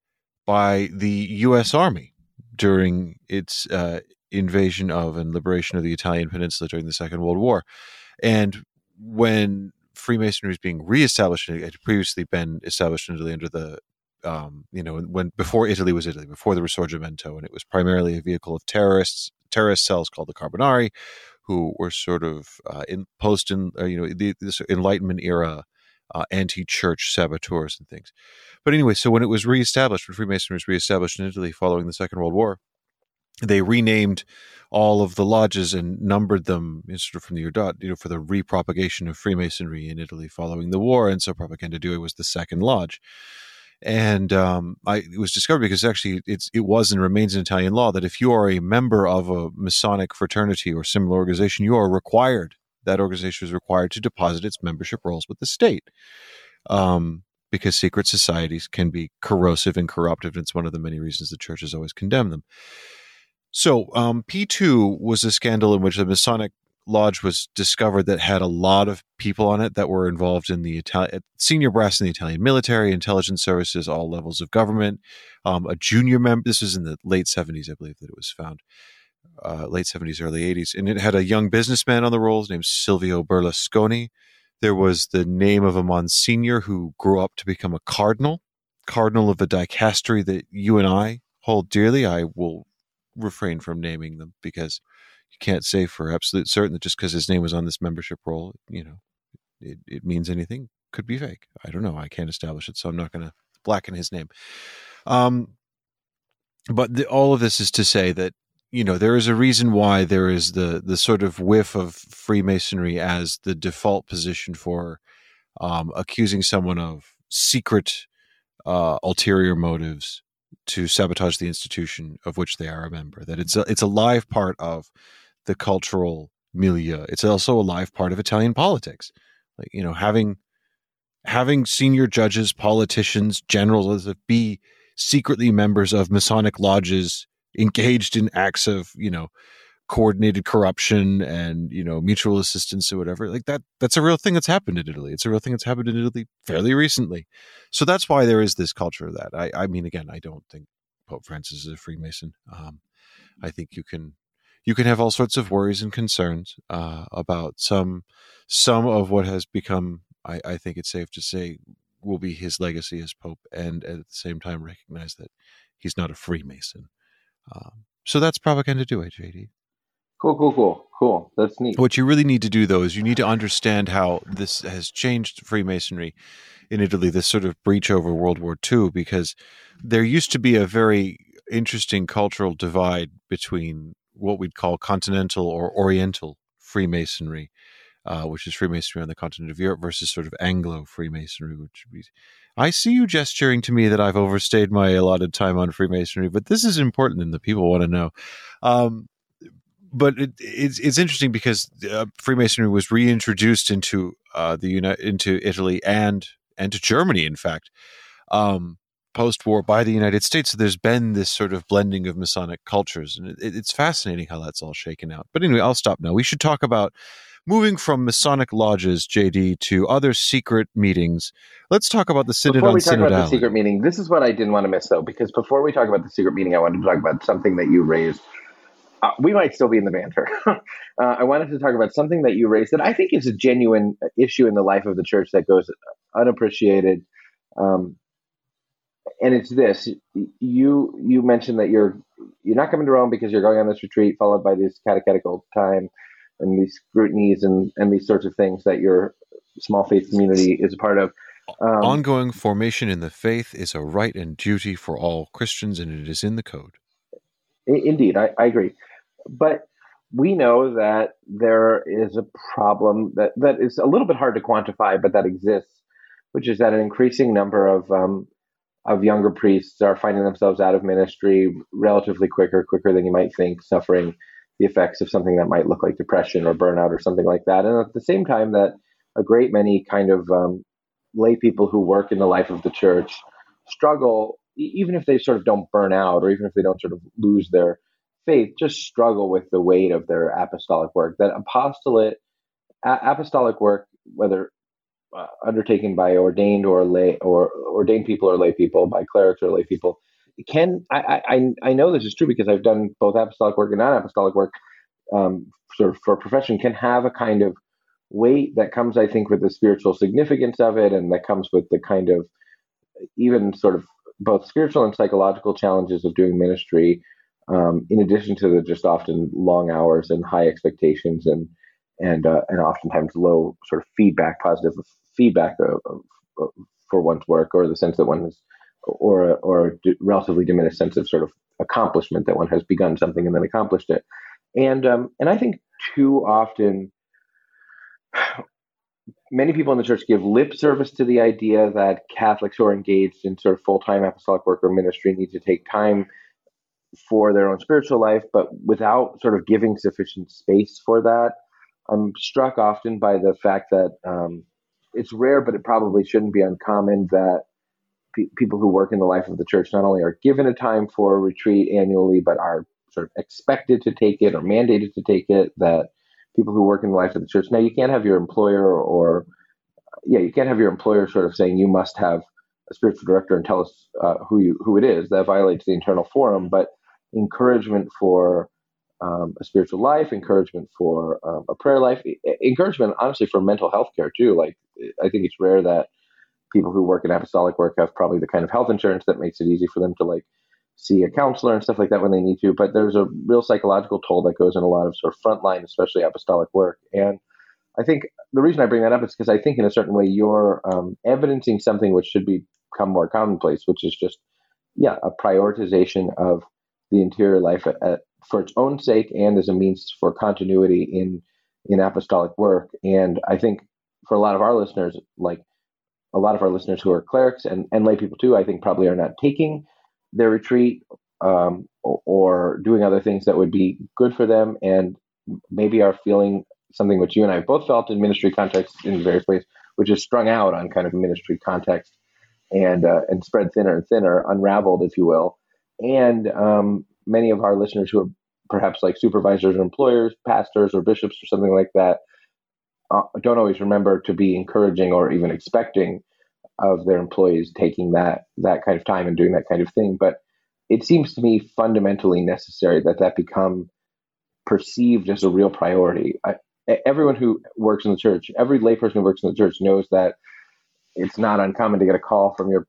by the U.S. Army during its uh, invasion of and liberation of the Italian peninsula during the Second World War, and when Freemasonry was being reestablished, it had previously been established in Italy under the um, you know, when before Italy was Italy, before the Risorgimento, and it was primarily a vehicle of terrorists terrorist cells called the Carbonari, who were sort of uh, in post in uh, you know the, this Enlightenment era uh, anti-church saboteurs and things. But anyway, so when it was reestablished, when Freemasonry was reestablished in Italy following the Second World War, they renamed all of the lodges and numbered them sort of from the year dot, you know, for the repropagation of Freemasonry in Italy following the war. And so Propaganda Due was the second lodge and um, I, it was discovered because actually it's it was and remains in Italian law that if you are a member of a Masonic fraternity or similar organization, you are required that organization is required to deposit its membership rolls with the state. Um, because secret societies can be corrosive and corruptive, and it's one of the many reasons the church has always condemned them. So, um, P2 was a scandal in which the Masonic lodge was discovered that had a lot of people on it that were involved in the Italian senior brass in the Italian military, intelligence services, all levels of government. Um, a junior member. This was in the late seventies, I believe, that it was found. Uh, late seventies, early eighties, and it had a young businessman on the rolls named Silvio Berlusconi. There was the name of a Monsignor who grew up to become a cardinal, cardinal of a dicastery that you and I hold dearly. I will refrain from naming them because you can't say for absolute certain that just because his name was on this membership roll, you know, it, it means anything. Could be fake. I don't know. I can't establish it, so I'm not going to blacken his name. Um, but the, all of this is to say that you know there is a reason why there is the the sort of whiff of Freemasonry as the default position for um, accusing someone of secret uh, ulterior motives to sabotage the institution of which they are a member. That it's a, it's a live part of the cultural milieu. It's also a live part of Italian politics. Like, you know, having having senior judges, politicians, generals be secretly members of Masonic lodges engaged in acts of, you know, coordinated corruption and, you know, mutual assistance or whatever. Like that that's a real thing that's happened in Italy. It's a real thing that's happened in Italy fairly recently. So that's why there is this culture of that. I, I mean again, I don't think Pope Francis is a Freemason. Um, I think you can you can have all sorts of worries and concerns uh, about some some of what has become. I, I, think it's safe to say will be his legacy as pope, and at the same time recognize that he's not a Freemason. Um, so that's Propaganda Due, JD. Cool, cool, cool, cool. That's neat. What you really need to do, though, is you need to understand how this has changed Freemasonry in Italy. This sort of breach over World War II, because there used to be a very interesting cultural divide between what we'd call continental or oriental Freemasonry, uh, which is Freemasonry on the continent of Europe, versus sort of Anglo Freemasonry, which be. I see you gesturing to me that I've overstayed my allotted time on Freemasonry, but this is important and the people want to know. Um, but it, it's it's interesting because uh, Freemasonry was reintroduced into uh, the Uni- into Italy and and to Germany, in fact, um, post war by the United States. So there's been this sort of blending of Masonic cultures, and it, it's fascinating how that's all shaken out. But anyway, I'll stop now. We should talk about moving from Masonic lodges, JD, to other secret meetings. Let's talk about the synod before we talk about the secret meeting, this is what I didn't want to miss though, because before we talk about the secret meeting, I wanted to talk about something that you raised. Uh, we might still be in the banter. *laughs* uh, I wanted to talk about something that you raised that I think is a genuine issue in the life of the church that goes unappreciated. Um, and it's this: you you mentioned that you're you're not coming to Rome because you're going on this retreat, followed by this catechetical time and these scrutinies and and these sorts of things that your small faith community is a part of. Um, Ongoing formation in the faith is a right and duty for all Christians, and it is in the code. Indeed, I, I agree, but we know that there is a problem that that is a little bit hard to quantify, but that exists, which is that an increasing number of um, of younger priests are finding themselves out of ministry relatively quicker, quicker than you might think, suffering the effects of something that might look like depression or burnout or something like that. And at the same time, that a great many kind of um, lay people who work in the life of the church struggle, even if they sort of don't burn out or even if they don't sort of lose their faith, just struggle with the weight of their apostolic work. That apostolate, a- apostolic work, whether uh, undertaken by ordained or lay or ordained people or lay people, by clerics or lay people, can I, I I know this is true because I've done both apostolic work and non-apostolic work um, sort of for a profession can have a kind of weight that comes, I think, with the spiritual significance of it, and that comes with the kind of even sort of both spiritual and psychological challenges of doing ministry, um, in addition to the just often long hours and high expectations and and uh, and oftentimes low sort of feedback, positive feedback of, of, of, for one's work, or the sense that one has or a, or relatively diminished sense of sort of accomplishment that one has begun something and then accomplished it. And um, and I think too often *sighs* many people in the church give lip service to the idea that Catholics who are engaged in sort of full time apostolic work or ministry need to take time for their own spiritual life, but without sort of giving sufficient space for that. I'm struck often by the fact that um, it's rare, but it probably shouldn't be uncommon that pe- people who work in the life of the church not only are given a time for a retreat annually, but are sort of expected to take it or mandated to take it. That people who work in the life of the church now you can't have your employer or yeah you can't have your employer sort of saying you must have a spiritual director and tell us uh, who you who it is that violates the internal forum but encouragement for um, a spiritual life encouragement for um, a prayer life encouragement honestly for mental health care too like i think it's rare that people who work in apostolic work have probably the kind of health insurance that makes it easy for them to like see a counselor and stuff like that when they need to. But there's a real psychological toll that goes in a lot of sort of frontline, especially apostolic work. And I think the reason I bring that up is because I think in a certain way you're um, evidencing something which should become more commonplace, which is just yeah a prioritization of the interior life at, at, for its own sake and as a means for continuity in in apostolic work. And I think for a lot of our listeners, like a lot of our listeners who are clerics and, and lay people too, I think probably are not taking their retreat um, or, or, doing other things that would be good for them and maybe are feeling something which you and I both felt in ministry context in various ways, which is strung out on kind of ministry context and uh, and spread thinner and thinner, unraveled, if you will. And um, many of our listeners who are perhaps like supervisors or employers, pastors or bishops or something like that, uh, don't always remember to be encouraging or even expecting of their employees taking that that kind of time and doing that kind of thing. But it seems to me fundamentally necessary that that become perceived as a real priority. I, everyone who works in the church, every layperson who works in the church knows that it's not uncommon to get a call from your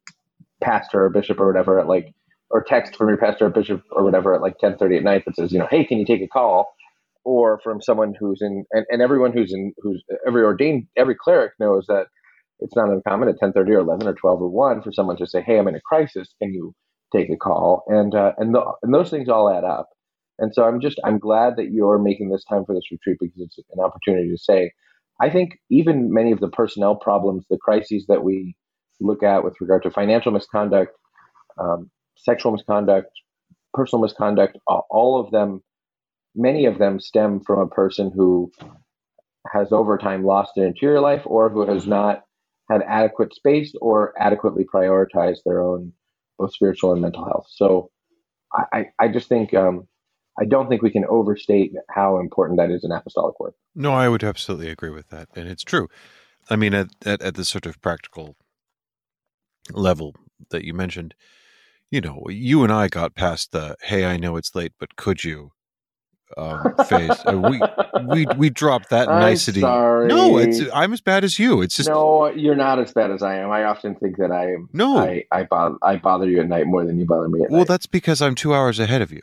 pastor or bishop or whatever at like or text from your pastor or bishop or whatever at like 10:30 at night that says, you know, hey, can you take a call? Or from someone who's in and, and everyone who's in who's every ordained every cleric knows that it's not uncommon at 10:30 or 11 or 12 or 1 for someone to say, "Hey, I'm in a crisis. Can you take a call?" And uh, and the, and those things all add up. And so I'm just I'm glad that you're making this time for this retreat because it's an opportunity to say, I think even many of the personnel problems, the crises that we look at with regard to financial misconduct, um, sexual misconduct, personal misconduct, all of them, many of them stem from a person who has over time lost an interior life or who has not had adequate space or adequately prioritized their own both spiritual and mental health. So I, I, I just think um, I don't think we can overstate how important that is in apostolic work. No, I would absolutely agree with that, and it's true. I mean, at at, at the sort of practical level that you mentioned, you know, you and I got past the "Hey, I know it's late, but could you?" Um, phase. Uh, we we we dropped that I'm nicety. sorry. No, it's I'm as bad as you. It's just no, you're not as bad as I am. I often think that I am. no. I I bother, I bother you at night more than you bother me at well, night. that's because I'm two hours ahead of you.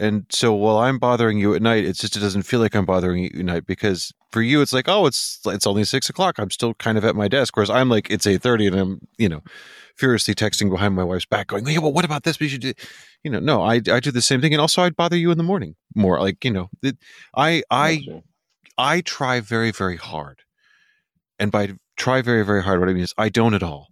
And so while I'm bothering you at night, it's just it doesn't feel like I'm bothering you at night because for you it's like oh it's it's only six o'clock. I'm still kind of at my desk, whereas I'm like it's eight thirty and I'm you know furiously texting behind my wife's back, going yeah, well what about this? We should do you know no I I do the same thing, and also I'd bother you in the morning more like you know it, I I Gotcha. I try very, very hard. And by try very, very hard, what I mean is I don't at all.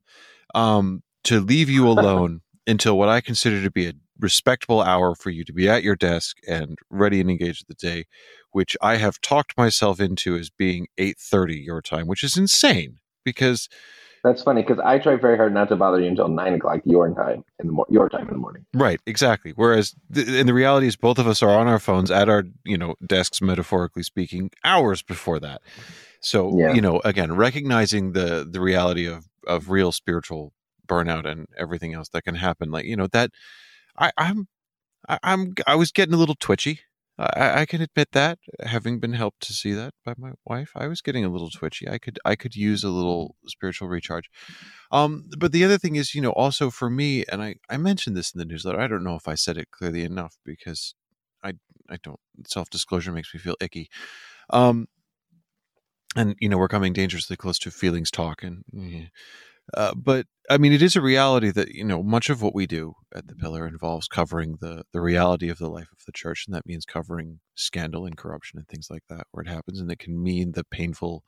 Um, to leave you alone *laughs* until what I consider to be a respectable hour for you to be at your desk and ready and engaged at the day, which I have talked myself into as being 8.30 your time, which is insane because That's funny because I try very hard not to bother you until nine o'clock your time in the mo- your time in the morning. Right, exactly. Whereas, th- and the reality is, both of us are on our phones at our, you know, desks, metaphorically speaking, hours before that. So, Yeah. you know, again, recognizing the the reality of of real spiritual burnout and everything else that can happen, like you know, that I, I'm, I, I'm, I was getting a little twitchy. I, I can admit that, having been helped to see that by my wife, I was getting a little twitchy. I could, I could use a little spiritual recharge. Um, but the other thing is, you know, also for me, and I, I mentioned this in the newsletter. I don't know if I said it clearly enough because I, I don't. Self disclosure makes me feel icky. Um, and you know, we're coming dangerously close to feelings talk, and. Uh, but I mean, it is a reality that you know much of what we do at the Pillar involves covering the the reality of the life of the church, and that means covering scandal and corruption and things like that where it happens, and it can mean the painful,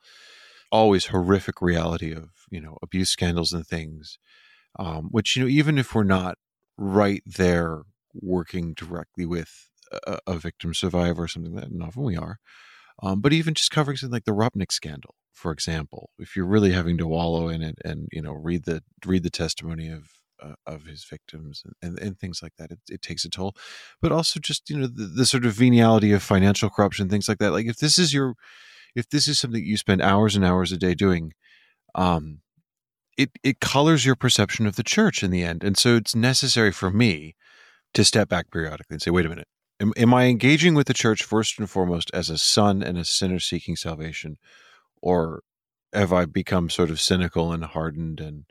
always horrific reality of you know abuse scandals and things, um, which you know even if we're not right there working directly with a, a victim survivor or something that, and often we are. Um, but even just covering something like the Rupnik scandal, for example, if you're really having to wallow in it and you know read the read the testimony of uh, of his victims and, and, and things like that, it, it takes a toll. But also just you know the, the sort of veniality of financial corruption, things like that. Like if this is your if this is something you spend hours and hours a day doing, um, it it colors your perception of the church in the end, and so it's necessary for me to step back periodically and say, wait a minute. Am, am I engaging with the church first and foremost as a son and a sinner seeking salvation, or have I become sort of cynical and hardened and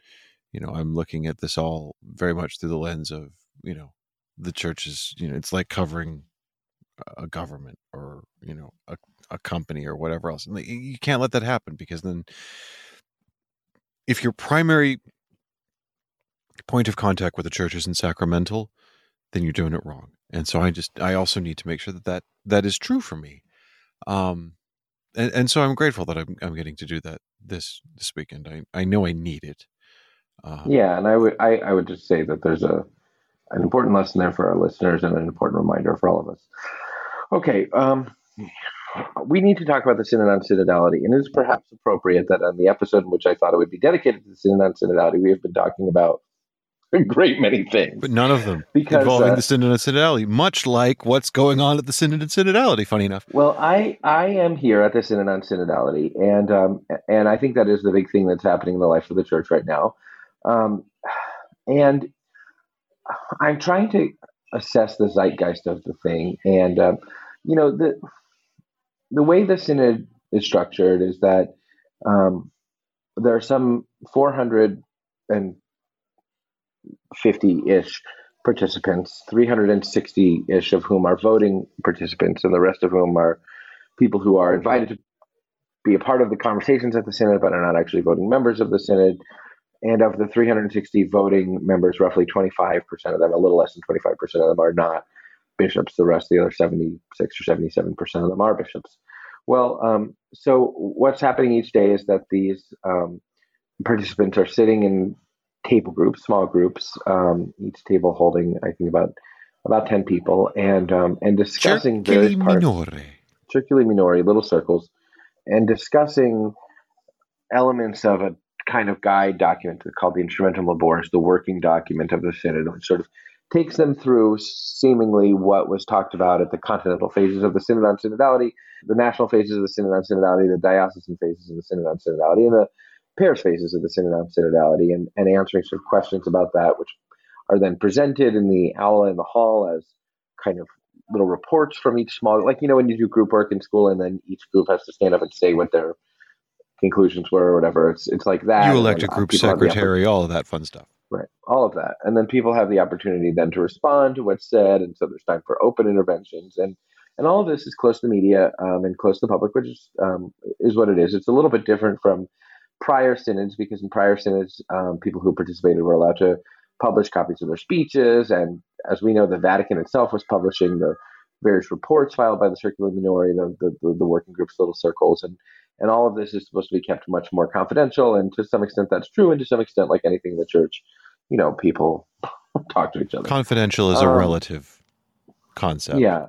you know I'm looking at this all very much through the lens of you know the church is you know it's like covering a government or you know a, a company or whatever else and you can't let that happen because then if your primary point of contact with the church isn't sacramental then you're doing it wrong and so i just i also need to make sure that that, that is true for me. Um and, and so i'm grateful that I'm, I'm getting to do that this this weekend i i know i need it um, Yeah, and I would I, I would just say that there's a an important lesson there for our listeners and an important reminder for all of us. Okay, um, we need to talk about the synod on synodality, and it is perhaps appropriate that on the episode in which I thought it would be dedicated to the synod on synodality, we have been talking about a great many things. but none of them Because, involving uh, the synod and synodality much like what's going on at the synod and synodality funny enough Well, I I am here at the Synod on Synodality, and um, and I think that is the big thing that's happening in the life of the church right now. Um, and I'm trying to assess the zeitgeist of the thing, and um, you know the the way the synod is structured is that um, there are some 450-ish participants, 360-ish of whom are voting participants, and the rest of whom are people who are invited to be a part of the conversations at the synod, but are not actually voting members of the synod. And of the 360 voting members, roughly 25% of them, a little less than 25% of them, are not bishops. The rest, the other 76 or 77% of them are bishops. Well, um, so what's happening each day is that these um, participants are sitting in table groups, small groups, um, each table holding, I think, about about 10 people, and um, and discussing various Circuli parts minore. circuli minori, little circles, and discussing elements of a kind of guide document called the Instrumentum Laboris, the working document of the synod, which sort of takes them through seemingly what was talked about at the continental phases of the synod on synodality, the national phases of the synod on synodality, the diocesan phases of the synod on synodality, and the parish phases of the synod on synodality, and, and answering sort of questions about that, which are then presented in the aula in the hall as kind of little reports from each small, like you know when you do group work in school, and then each group has to stand up and say what their conclusions were or whatever. It's it's like that. You elect a group secretary, all of that fun stuff. Right, all of that, and then people have the opportunity then to respond to what's said, and so there's time for open interventions, and and all of this is close to the media um, and close to the public, which is um, is what it is. It's a little bit different from prior synods because in prior synods, um, people who participated were allowed to publish copies of their speeches, and as we know, the Vatican itself was publishing the various reports filed by the Circuli Minori, the, the, the working groups, little circles, and and all of this is supposed to be kept much more confidential. And to some extent, that's true, and to some extent, like anything in the church, you know, people *laughs* talk to each other. Confidential is um, a relative concept. Yeah.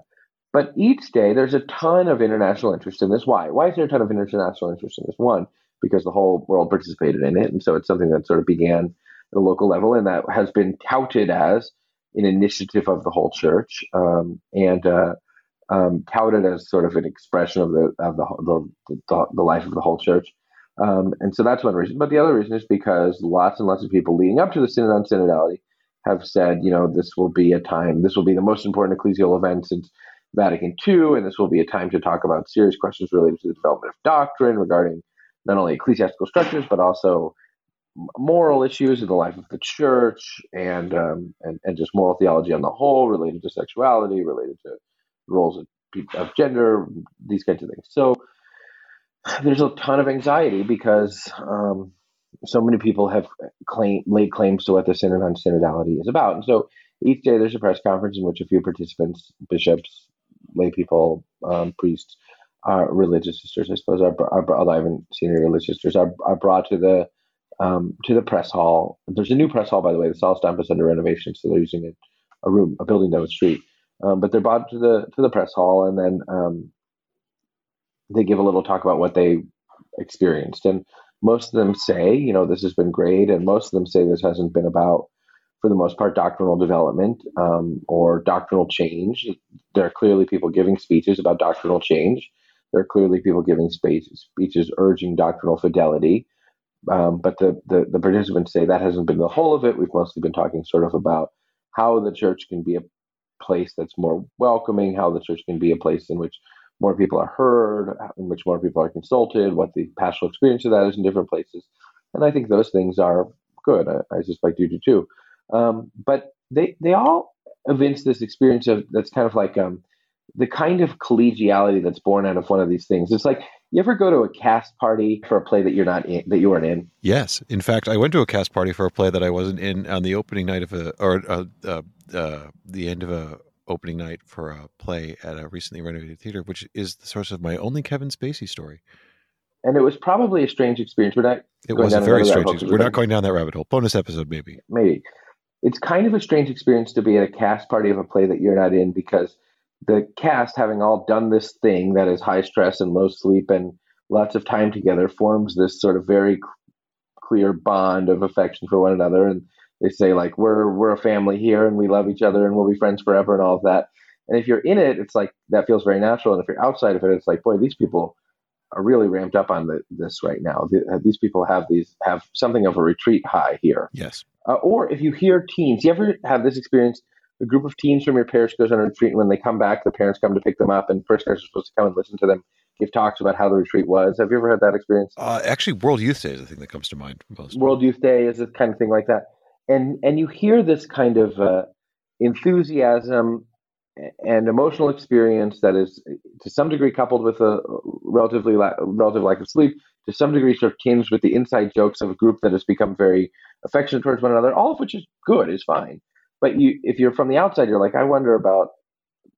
But each day, there's a ton of international interest in this. Why? Why is there a ton of international interest in this? One, because the whole world participated in it. And so it's something that sort of began at a local level and that has been touted as an initiative of the whole church um, and uh, um, touted as sort of an expression of the of the the, the, life of the whole church. Um, and so that's one reason. But the other reason is because lots and lots of people leading up to the Synod on Synodality have said, you know, this will be a time, this will be the most important ecclesial event since Vatican II, and this will be a time to talk about serious questions related to the development of doctrine regarding not only ecclesiastical structures, but also moral issues in the life of the church and, um, and, and just moral theology on the whole, related to sexuality, related to roles of, of gender, these kinds of things. So there's a ton of anxiety because um, so many people have claim, laid claims to what the Synod on Synodality is about. And so each day there's a press conference in which a few participants, bishops, lay people, um, priests, our religious sisters, I suppose, although I haven't seen any religious sisters, are, are brought to the um, to the press hall. There's a new press hall, by the way. The Sala Stampa is under renovation, so they're using a, a room, a building down the street. Um, but they're brought to the to the press hall, and then um, they give a little talk about what they experienced. And most of them say, you know, this has been great, and most of them say this hasn't been about, for the most part, doctrinal development um, or doctrinal change. There are clearly people giving speeches about doctrinal change. There are clearly people giving speeches, speeches urging doctrinal fidelity. Um, but the, the, the participants say that hasn't been the whole of it. We've mostly been talking sort of about how the church can be a place that's more welcoming, how the church can be a place in which more people are heard, in which more people are consulted, what the pastoral experience of that is in different places. And I think those things are good. I, I suspect you do too. Um, but they they all evince this experience of that's kind of like um, the kind of collegiality that's born out of one of these things. It's like you ever go to a cast party for a play that you're not in, that you weren't in? Yes, in fact, I went to a cast party for a play that I wasn't in on the opening night of a or uh, uh, uh, the end of a opening night for a play at a recently renovated theater, which is the source of my only Kevin Spacey story. And it was probably a strange experience. We're not. It was a very strange. Experience. We're not going down that rabbit hole. Bonus episode, maybe. Maybe it's kind of a strange experience to be at a cast party of a play that you're not in because the cast, having all done this thing that is high stress and low sleep and lots of time together, forms this sort of very clear bond of affection for one another, and they say like we're we're a family here and we love each other and we'll be friends forever and all of that. And if you're in it, it's like that feels very natural. And if you're outside of it, it's like boy, these people are really ramped up on the, this right now. The, these people have these have something of a retreat high here. Yes. Uh, or if you hear teens, you ever have this experience? A group of teens from your parish goes on a retreat, and when they come back, the parents come to pick them up, and parishioners are supposed to come and listen to them give talks about how the retreat was. Have you ever had that experience? Uh, actually, World Youth Day is the thing that comes to mind most. World Youth Day is a kind of thing like that and and you hear this kind of uh, enthusiasm and emotional experience that is to some degree coupled with a relatively la- relative lack of sleep to some degree sort of tinged with the inside jokes of a group that has become very affectionate towards one another all of which is good is fine but you if you're from the outside you're like i wonder about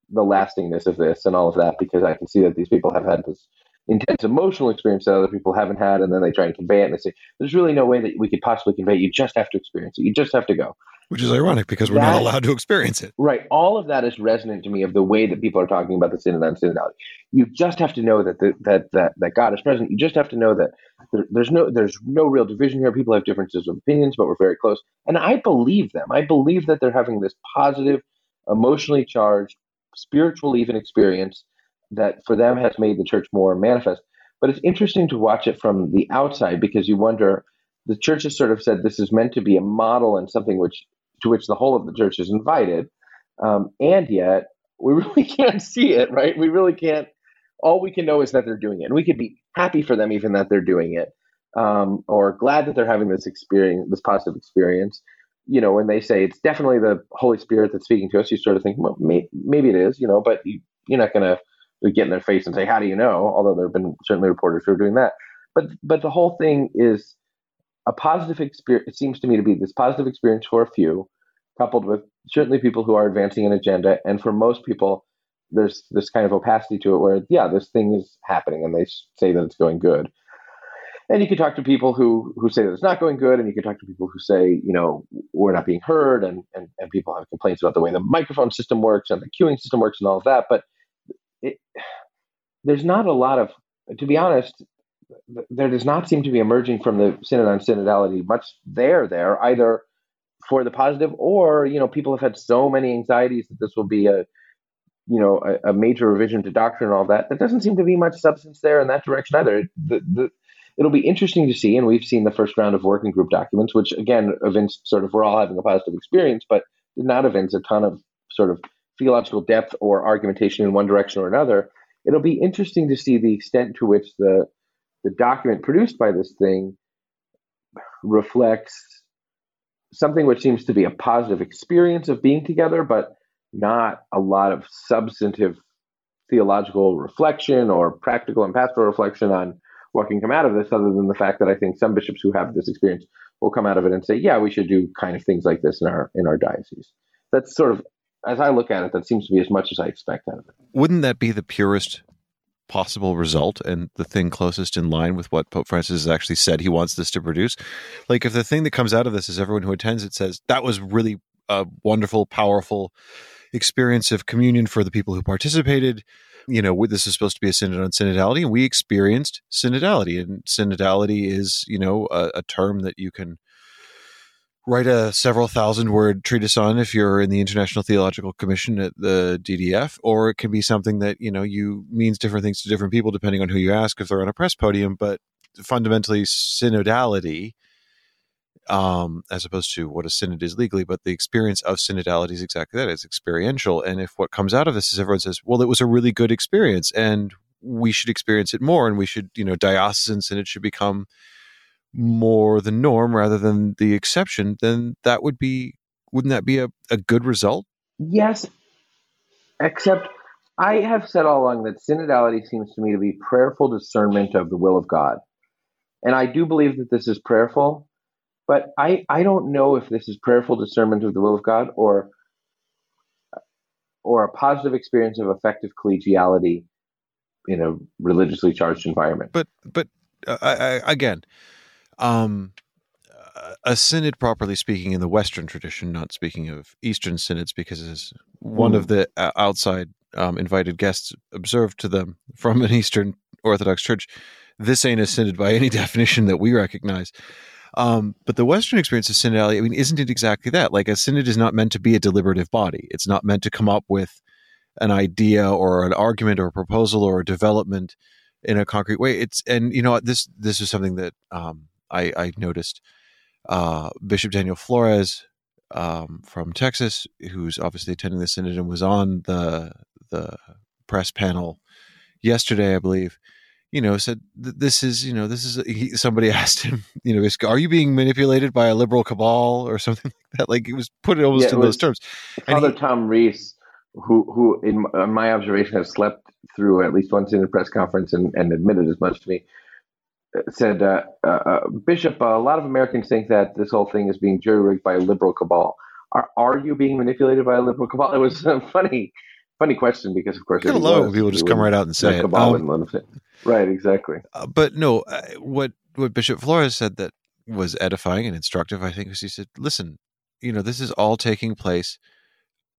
the lastingness of this and all of that because i can see that these people have had this intense emotional experience that other people haven't had, and then they try and convey it, and they say, "There's really no way that we could possibly convey. It. You just have to experience it. You just have to go." Which is ironic because we're that, not allowed to experience it. Right. All of that is resonant to me of the way that people are talking about the synod on synodality. You just have to know that the, that that that God is present. You just have to know that there, there's no there's no real division here. People have differences of opinions, but we're very close. And I believe them. I believe that they're having this positive, emotionally charged, spiritual even experience that for them has made the church more manifest. But it's interesting to watch it from the outside because you wonder the church has sort of said this is meant to be a model and something which to which the whole of the church is invited, um, and yet we really *laughs* can't see it. Right? We really can't. All we can know is that they're doing it, and we could be happy for them even that they're doing it, um, or glad that they're having this experience, this positive experience. You know, when they say it's definitely the Holy Spirit that's speaking to us, you sort of think, well, may, maybe it is. You know, but you, you're not going to get in their face and say, "How do you know?" Although there have been certainly reporters who are doing that. But but the whole thing is a positive experience. It seems to me to be this positive experience for a few, coupled with certainly people who are advancing an agenda, and for most people, there's this kind of opacity to it where yeah, this thing is happening, and they say that it's going good. And you can talk to people who who say that it's not going good, and you can talk to people who say, you know, we're not being heard, and and, and people have complaints about the way the microphone system works and the queuing system works and all of that. But it, there's not a lot of, to be honest, there does not seem to be emerging from the synod on synodality much there there either for the positive or you know people have had so many anxieties that this will be a you know a, a major revision to doctrine and all that there doesn't seem to be much substance there in that direction either. The, the, it'll be interesting to see and we've seen the first round of working group documents which again evinced sort of we're all having a positive experience but did not evince a ton of sort of theological depth or argumentation in one direction or another. It'll be interesting to see the extent to which the the document produced by this thing reflects something which seems to be a positive experience of being together, but not a lot of substantive theological reflection or practical and pastoral reflection on what can come out of this, other than the fact that I think some bishops who have this experience will come out of it and say, "Yeah, we should do kind of things like this in our in our diocese." That's sort of, as I look at it, that seems to be as much as I expect out of it. Wouldn't that be the purest possible result and the thing closest in line with what Pope Francis has actually said he wants this to produce. Like if the thing that comes out of this is everyone who attends it says that was really a wonderful, powerful experience of communion for the people who participated. You know, this is supposed to be a synod on synodality, and we experienced synodality. And synodality is, you know, a, a term that you can write a several thousand word treatise on if you're in the International Theological Commission at the DDF, or it can be something that you know you means different things to different people depending on who you ask if they're on a press podium. But fundamentally, synodality, um, as opposed to what a synod is legally, but the experience of synodality is exactly that. It's experiential, and if what comes out of this is everyone says, "Well, it was a really good experience," and we should experience it more, and we should, you know, diocesan synod should become more the norm rather than the exception, then that would be wouldn't that be a, a good result? Yes, except I have said all along that synodality seems to me to be prayerful discernment of the will of God. And I do believe that this is prayerful, but I, I don't know if this is prayerful discernment of the will of God or or a positive experience of effective collegiality in a religiously charged environment. But but uh, I, I, again, um, a synod, properly speaking, in the Western tradition, not speaking of Eastern synods, because as one mm. of the uh, outside um, invited guests observed to them from an Eastern Orthodox church, this ain't a synod by any *laughs* definition that we recognize. Um, but the Western experience of synodality, I mean, isn't it exactly that? Like a synod is not meant to be a deliberative body. It's not meant to come up with an idea or an argument or a proposal or a development in a concrete way. It's and you know this this is something that um, I, I noticed uh, Bishop Daniel Flores um, from Texas, who's obviously attending the synod and was on the the press panel yesterday, I believe. You know, said this is you know this is he, somebody *laughs* asked him, you know, are you being manipulated by a liberal cabal or something *laughs* like that? Like it was put it almost yeah, in those terms. Father he, Tom Reese, who who in my observation has slept through at least one synod press conference and, and admitted as much to me said, uh, uh, uh, Bishop, a lot of Americans think that this whole thing is being jury rigged by a liberal cabal. Are, are you being manipulated by a liberal cabal? It was a funny, funny question because, of course, low. People just come right out and say it. Cabal Um, right, exactly. Uh, but no, what what Bishop Flores said that was edifying and instructive, I think, was he said, "Listen, you know, this is all taking place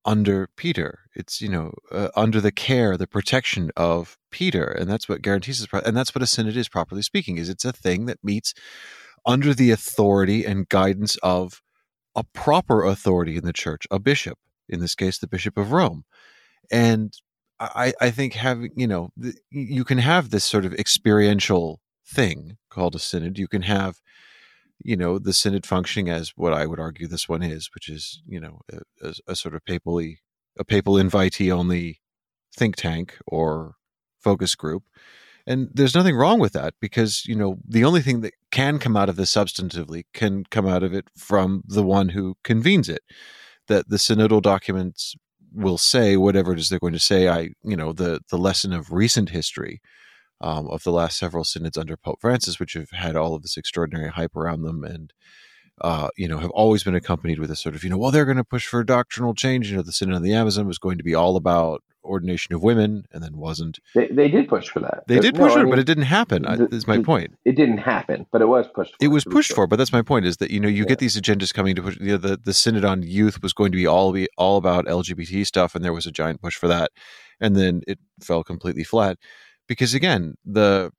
under Peter. It's you know uh, under the care, the protection of Peter, and that's what guarantees this. And that's what a synod is, properly speaking. Is it's a thing that meets under the authority and guidance of a proper authority in the church, a bishop, in this case, the Bishop of Rome. And I, I think having you know you can have this sort of experiential thing called a synod. You can have you know the synod functioning as what I would argue this one is, which is you know a, a sort of papally a papal invitee only think tank or focus group. And there's nothing wrong with that because, you know, the only thing that can come out of this substantively can come out of it from the one who convenes it. That the synodal documents will say whatever it is they're going to say. I, you know, the the lesson of recent history um, of the last several synods under Pope Francis, which have had all of this extraordinary hype around them and uh, you know, have always been accompanied with a sort of, you know, well, they're going to push for doctrinal change. You know, the Synod on the Amazon was going to be all about ordination of women, and then wasn't. They, they did push for that. They did push no, for I mean, it, but it didn't happen. The, is my the, point. It didn't happen, but it was pushed. for. It was pushed for, but that's my point. Is that you know you yeah. get these agendas coming to push. You know, the the Synod on Youth was going to be all be all about LGBT stuff, and there was a giant push for that, and then it fell completely flat because again the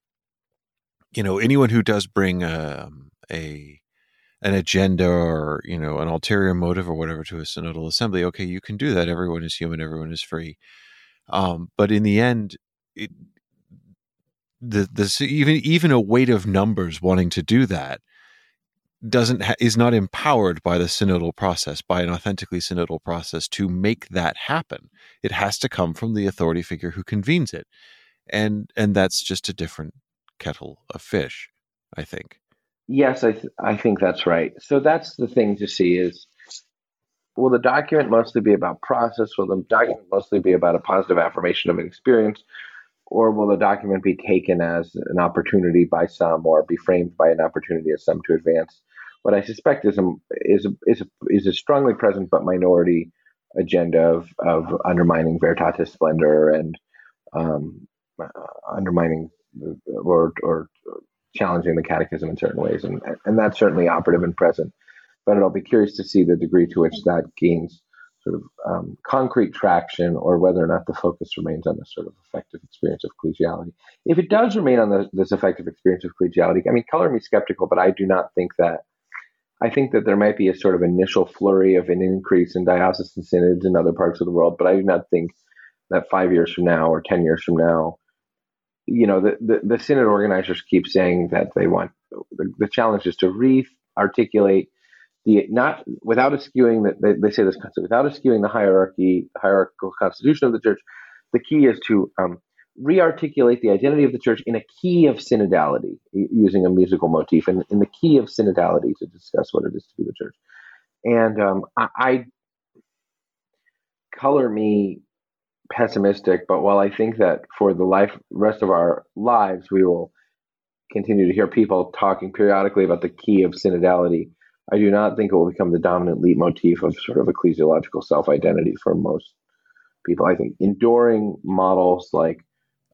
you know anyone who does bring um, a an agenda or you know an ulterior motive or whatever to a synodal assembly okay you can do that. Everyone is human. Everyone is free. Um, but in the end it, the the even even a weight of numbers wanting to do that doesn't ha- is not empowered by the synodal process by an authentically synodal process to make that happen. It has to come from the authority figure who convenes it and and that's just a different kettle of fish i think Yes, I th- I think that's right. So that's the thing to see is will the document mostly be about process? Will the document mostly be about a positive affirmation of an experience? Or will the document be taken as an opportunity by some or be framed by an opportunity as some to advance what I suspect is a, is a, is a, is a strongly present but minority agenda of, of undermining Veritatis Splendor and um, uh, undermining or, or challenging the catechism in certain ways, and and that's certainly operative and present. But I'll be curious to see the degree to which that gains sort of um, concrete traction, or whether or not the focus remains on this sort of effective experience of collegiality. If it does remain on the, this effective experience of collegiality, I mean, color me skeptical, but I do not think that. I think that there might be a sort of initial flurry of an increase in diocesan synods in other parts of the world, but I do not think that five years from now or ten years from now you know, the, the, the synod organizers keep saying that they want the, the challenge is to re-articulate the not without eschewing that they, they, say this concept without eschewing the hierarchy hierarchical constitution of the church. The key is to um, re-articulate the identity of the church in a key of synodality, using a musical motif, and in the key of synodality to discuss what it is to be the church. And um, I, I color me pessimistic, but while I think that for the life rest of our lives we will continue to hear people talking periodically about the key of synodality, I do not think it will become the dominant leitmotif of sort of ecclesiological self identity for most people. I think enduring models like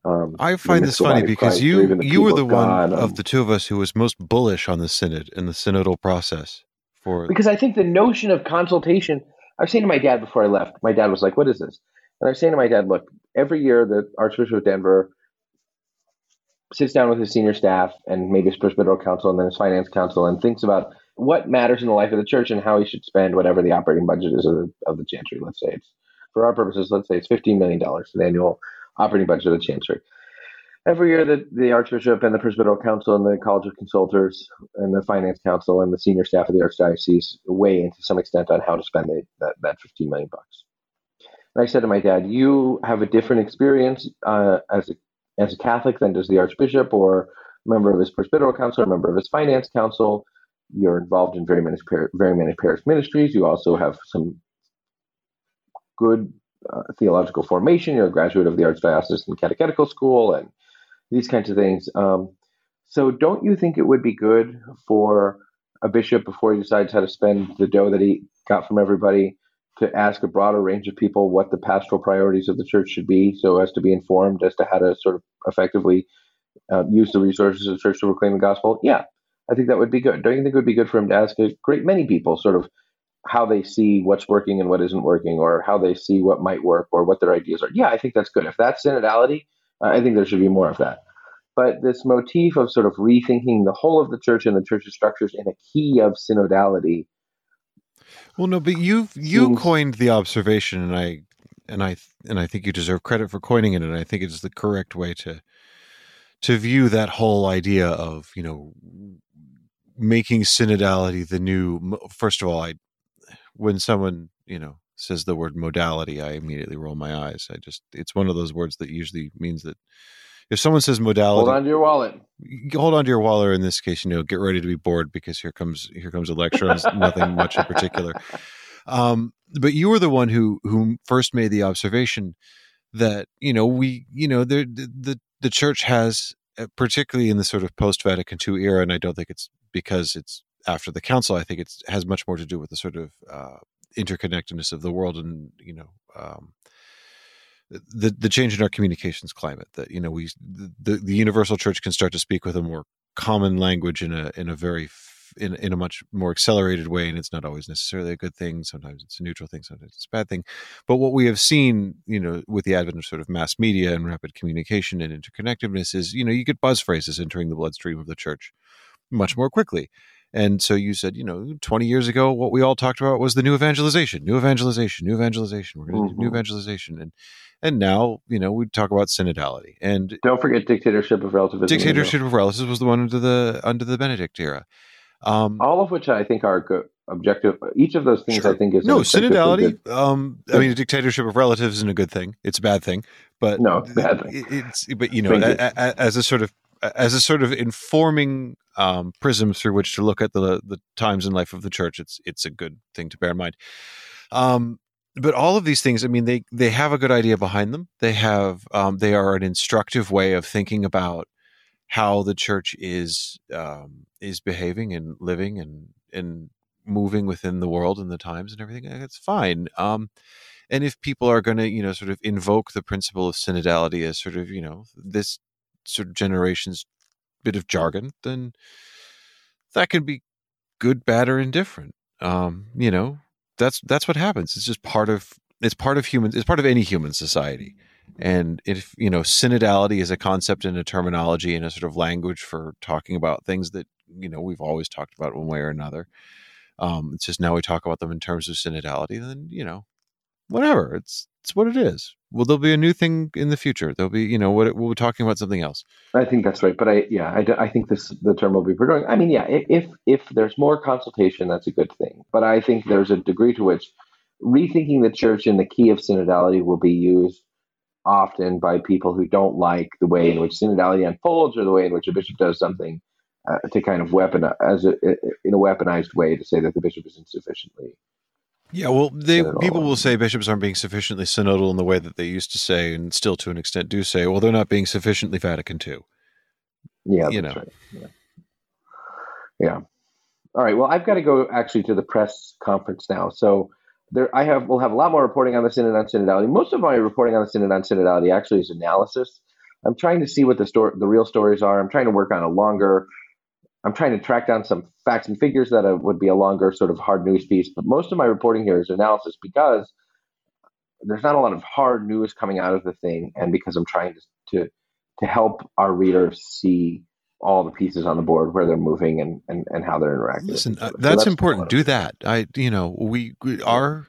um, I find this funny because you you were the one God, of um, the two of us who was most bullish on the synod and the synodal process. For because I think the notion of consultation. I was saying to my dad before I left. My dad was like, "What is this?" And I was saying to my dad, look, every year the Archbishop of Denver sits down with his senior staff and maybe his presbyteral council and then his finance council and thinks about what matters in the life of the church and how he should spend whatever the operating budget is of the, of the chancery. Let's say it's, for our purposes, let's say it's $15 million, the annual operating budget of the chancery. Every year, the, the Archbishop and the Presbyteral Council and the College of Consultors and the Finance Council and the senior staff of the Archdiocese weigh in to some extent on how to spend the, that, that 15 million bucks. And I said to my dad, "You have a different experience uh, as a as a Catholic than does the Archbishop or member of his presbyteral council, or member of his finance council. You're involved in very many very many parish ministries. You also have some good uh, theological formation. You're a graduate of the Archdiocese Archdiocesan Catechetical School and these kinds of things. Um, so, don't you think it would be good for a bishop before he decides how to spend the dough that he got from everybody to ask a broader range of people what the pastoral priorities of the church should be so as to be informed as to how to sort of effectively uh, use the resources of the church to proclaim the gospel? Yeah, I think that would be good. Don't you think it would be good for him to ask a great many people sort of how they see what's working and what isn't working, or how they see what might work, or what their ideas are. Yeah, I think that's good. If that's synodality, uh, I think there should be more of that. But this motif of sort of rethinking the whole of the church and the church's structures in a key of synodality. Well, no, but you've you seems, coined the observation, and I and I and I think you deserve credit for coining it, and I think it's the correct way to to view that whole idea of you know making synodality the new. First of all, I when someone you know says the word modality, I immediately roll my eyes. I just it's one of those words that usually means that if someone says modality, hold on to your wallet. Hold on to your wallet. Or in this case, you know, get ready to be bored because here comes here comes a lecture on nothing much in particular. Um, but you were the one who who first made the observation that you know we you know the the the church has uh, particularly in the sort of post Vatican II era, and I don't think it's because it's after the council. I think it has much more to do with the sort of uh, interconnectedness of the world and you know um, the the change in our communications climate that you know we the, the universal church can start to speak with a more common language in a in a very in, in a much more accelerated way and it's not always necessarily a good thing. Sometimes it's a neutral thing sometimes it's a bad thing. But what we have seen you know with the advent of sort of mass media and rapid communication and interconnectedness is you know you get buzz phrases entering the bloodstream of the church much more quickly and so you said, you know, 20 years ago, what we all talked about was the new evangelization, new evangelization, new evangelization. We're going to mm-hmm. do new mm-hmm. evangelization. And and now, you know, we talk about synodality. And don't forget dictatorship of relativism. Dictatorship of relativism was the one under the under the Benedict era. Um, All of which I think are good objective. Each of those things sure. I think is no synodality. Um, I mean, a dictatorship of relatives isn't a good thing. It's a bad thing. But no, bad thing. It's but you know, a, a, as a sort of as a sort of informing um, prism through which to look at the the times and life of the church, it's it's a good thing to bear in mind. Um, but all of these things, I mean, they they have a good idea behind them. They have um, they are an instructive way of thinking about how the church is um, is behaving and living and and moving within the world and the times and everything. It's fine. Um, and if people are going to, you know, sort of invoke the principle of synodality as sort of, you know, this sort of generation's bit of jargon, then that can be good, bad, or indifferent. Um, you know, that's that's what happens. It's just part of it's part of human it's part of any human society. And if you know, synodality is a concept and a terminology and a sort of language for talking about things that you know we've always talked about one way or another. Um, it's just now we talk about them in terms of synodality. Then you know, whatever. It's it's what it is. Well, there'll be a new thing in the future. There'll be, you know, what we'll be talking about something else. I think that's right. But I, yeah, I, I think this the term will be growing. I mean, yeah, if if there's more consultation, that's a good thing. But I think there's a degree to which rethinking the church in the key of synodality will be used often by people who don't like the way in which synodality unfolds or the way in which a bishop does something uh, to kind of weapon as a, in a weaponized way to say that the bishop is insufficiently yeah, well, they people will say bishops aren't being sufficiently synodal in the way that they used to say, and still to an extent do say, well, they're not being sufficiently Vatican II. Yeah, you know. Right. Yeah. yeah. All right. Well, I've got to go actually to the press conference now. So there, I have we'll have a lot more reporting on the synod on synodality. Most of my reporting on the synod on synodality actually is analysis. I'm trying to see what the story, the real stories are. I'm trying to work on a longer I'm trying to track down some facts and figures that would be a longer sort of hard news piece. But most of my reporting here is analysis because there's not a lot of hard news coming out of the thing, and because I'm trying to to, to help our readers see all the pieces on the board where they're moving and and, and how they're interacting. Listen, uh, that's, so that's, important. Do that. I you know we, we our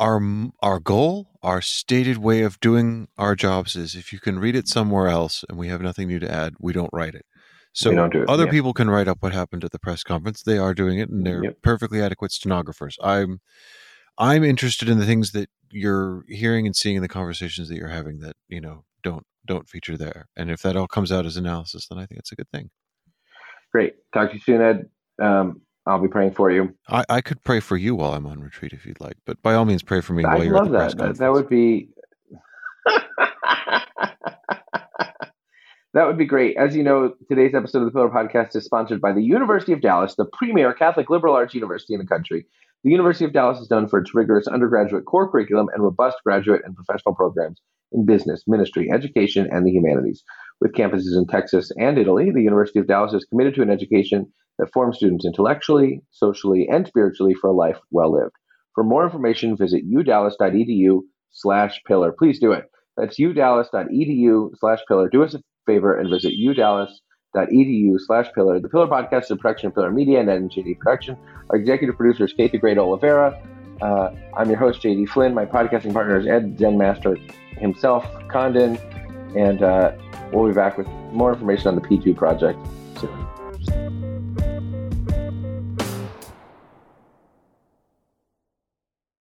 our our goal, our stated way of doing our jobs is if you can read it somewhere else and we have nothing new to add, we don't write it. So do other yeah. people can write up what happened at the press conference. They are doing it, and they're yep. perfectly adequate stenographers. I'm I'm interested in the things that you're hearing and seeing in the conversations that you're having that you know don't don't feature there. And if that all comes out as analysis, then I think it's a good thing. Great. Talk to you soon, Ed. Um, I'll be praying for you. I, I could pray for you while I'm on retreat if you'd like, but by all means, pray for me I while you're at the that. press conference. That would be *laughs* That would be great. As you know, today's episode of the Pillar Podcast is sponsored by the University of Dallas, the premier Catholic liberal arts university in the country. The University of Dallas is known for its rigorous undergraduate core curriculum and robust graduate and professional programs in business, ministry, education, and the humanities. With campuses in Texas and Italy, the University of Dallas is committed to an education that forms students intellectually, socially, and spiritually for a life well lived. For more information, visit udallas.edu slash pillar. Please do it. That's udallas.edu slash pillar. Do us a favor and visit udallas.edu slash pillar. The Pillar Podcast is a production of Pillar Media and NGD Production. Our executive producer is Kate the Great Oliveira. Uh, I'm your host, JD Flynn. My podcasting partner is Ed Zenmaster himself, Condon. And uh, we'll be back with more information on the P2 project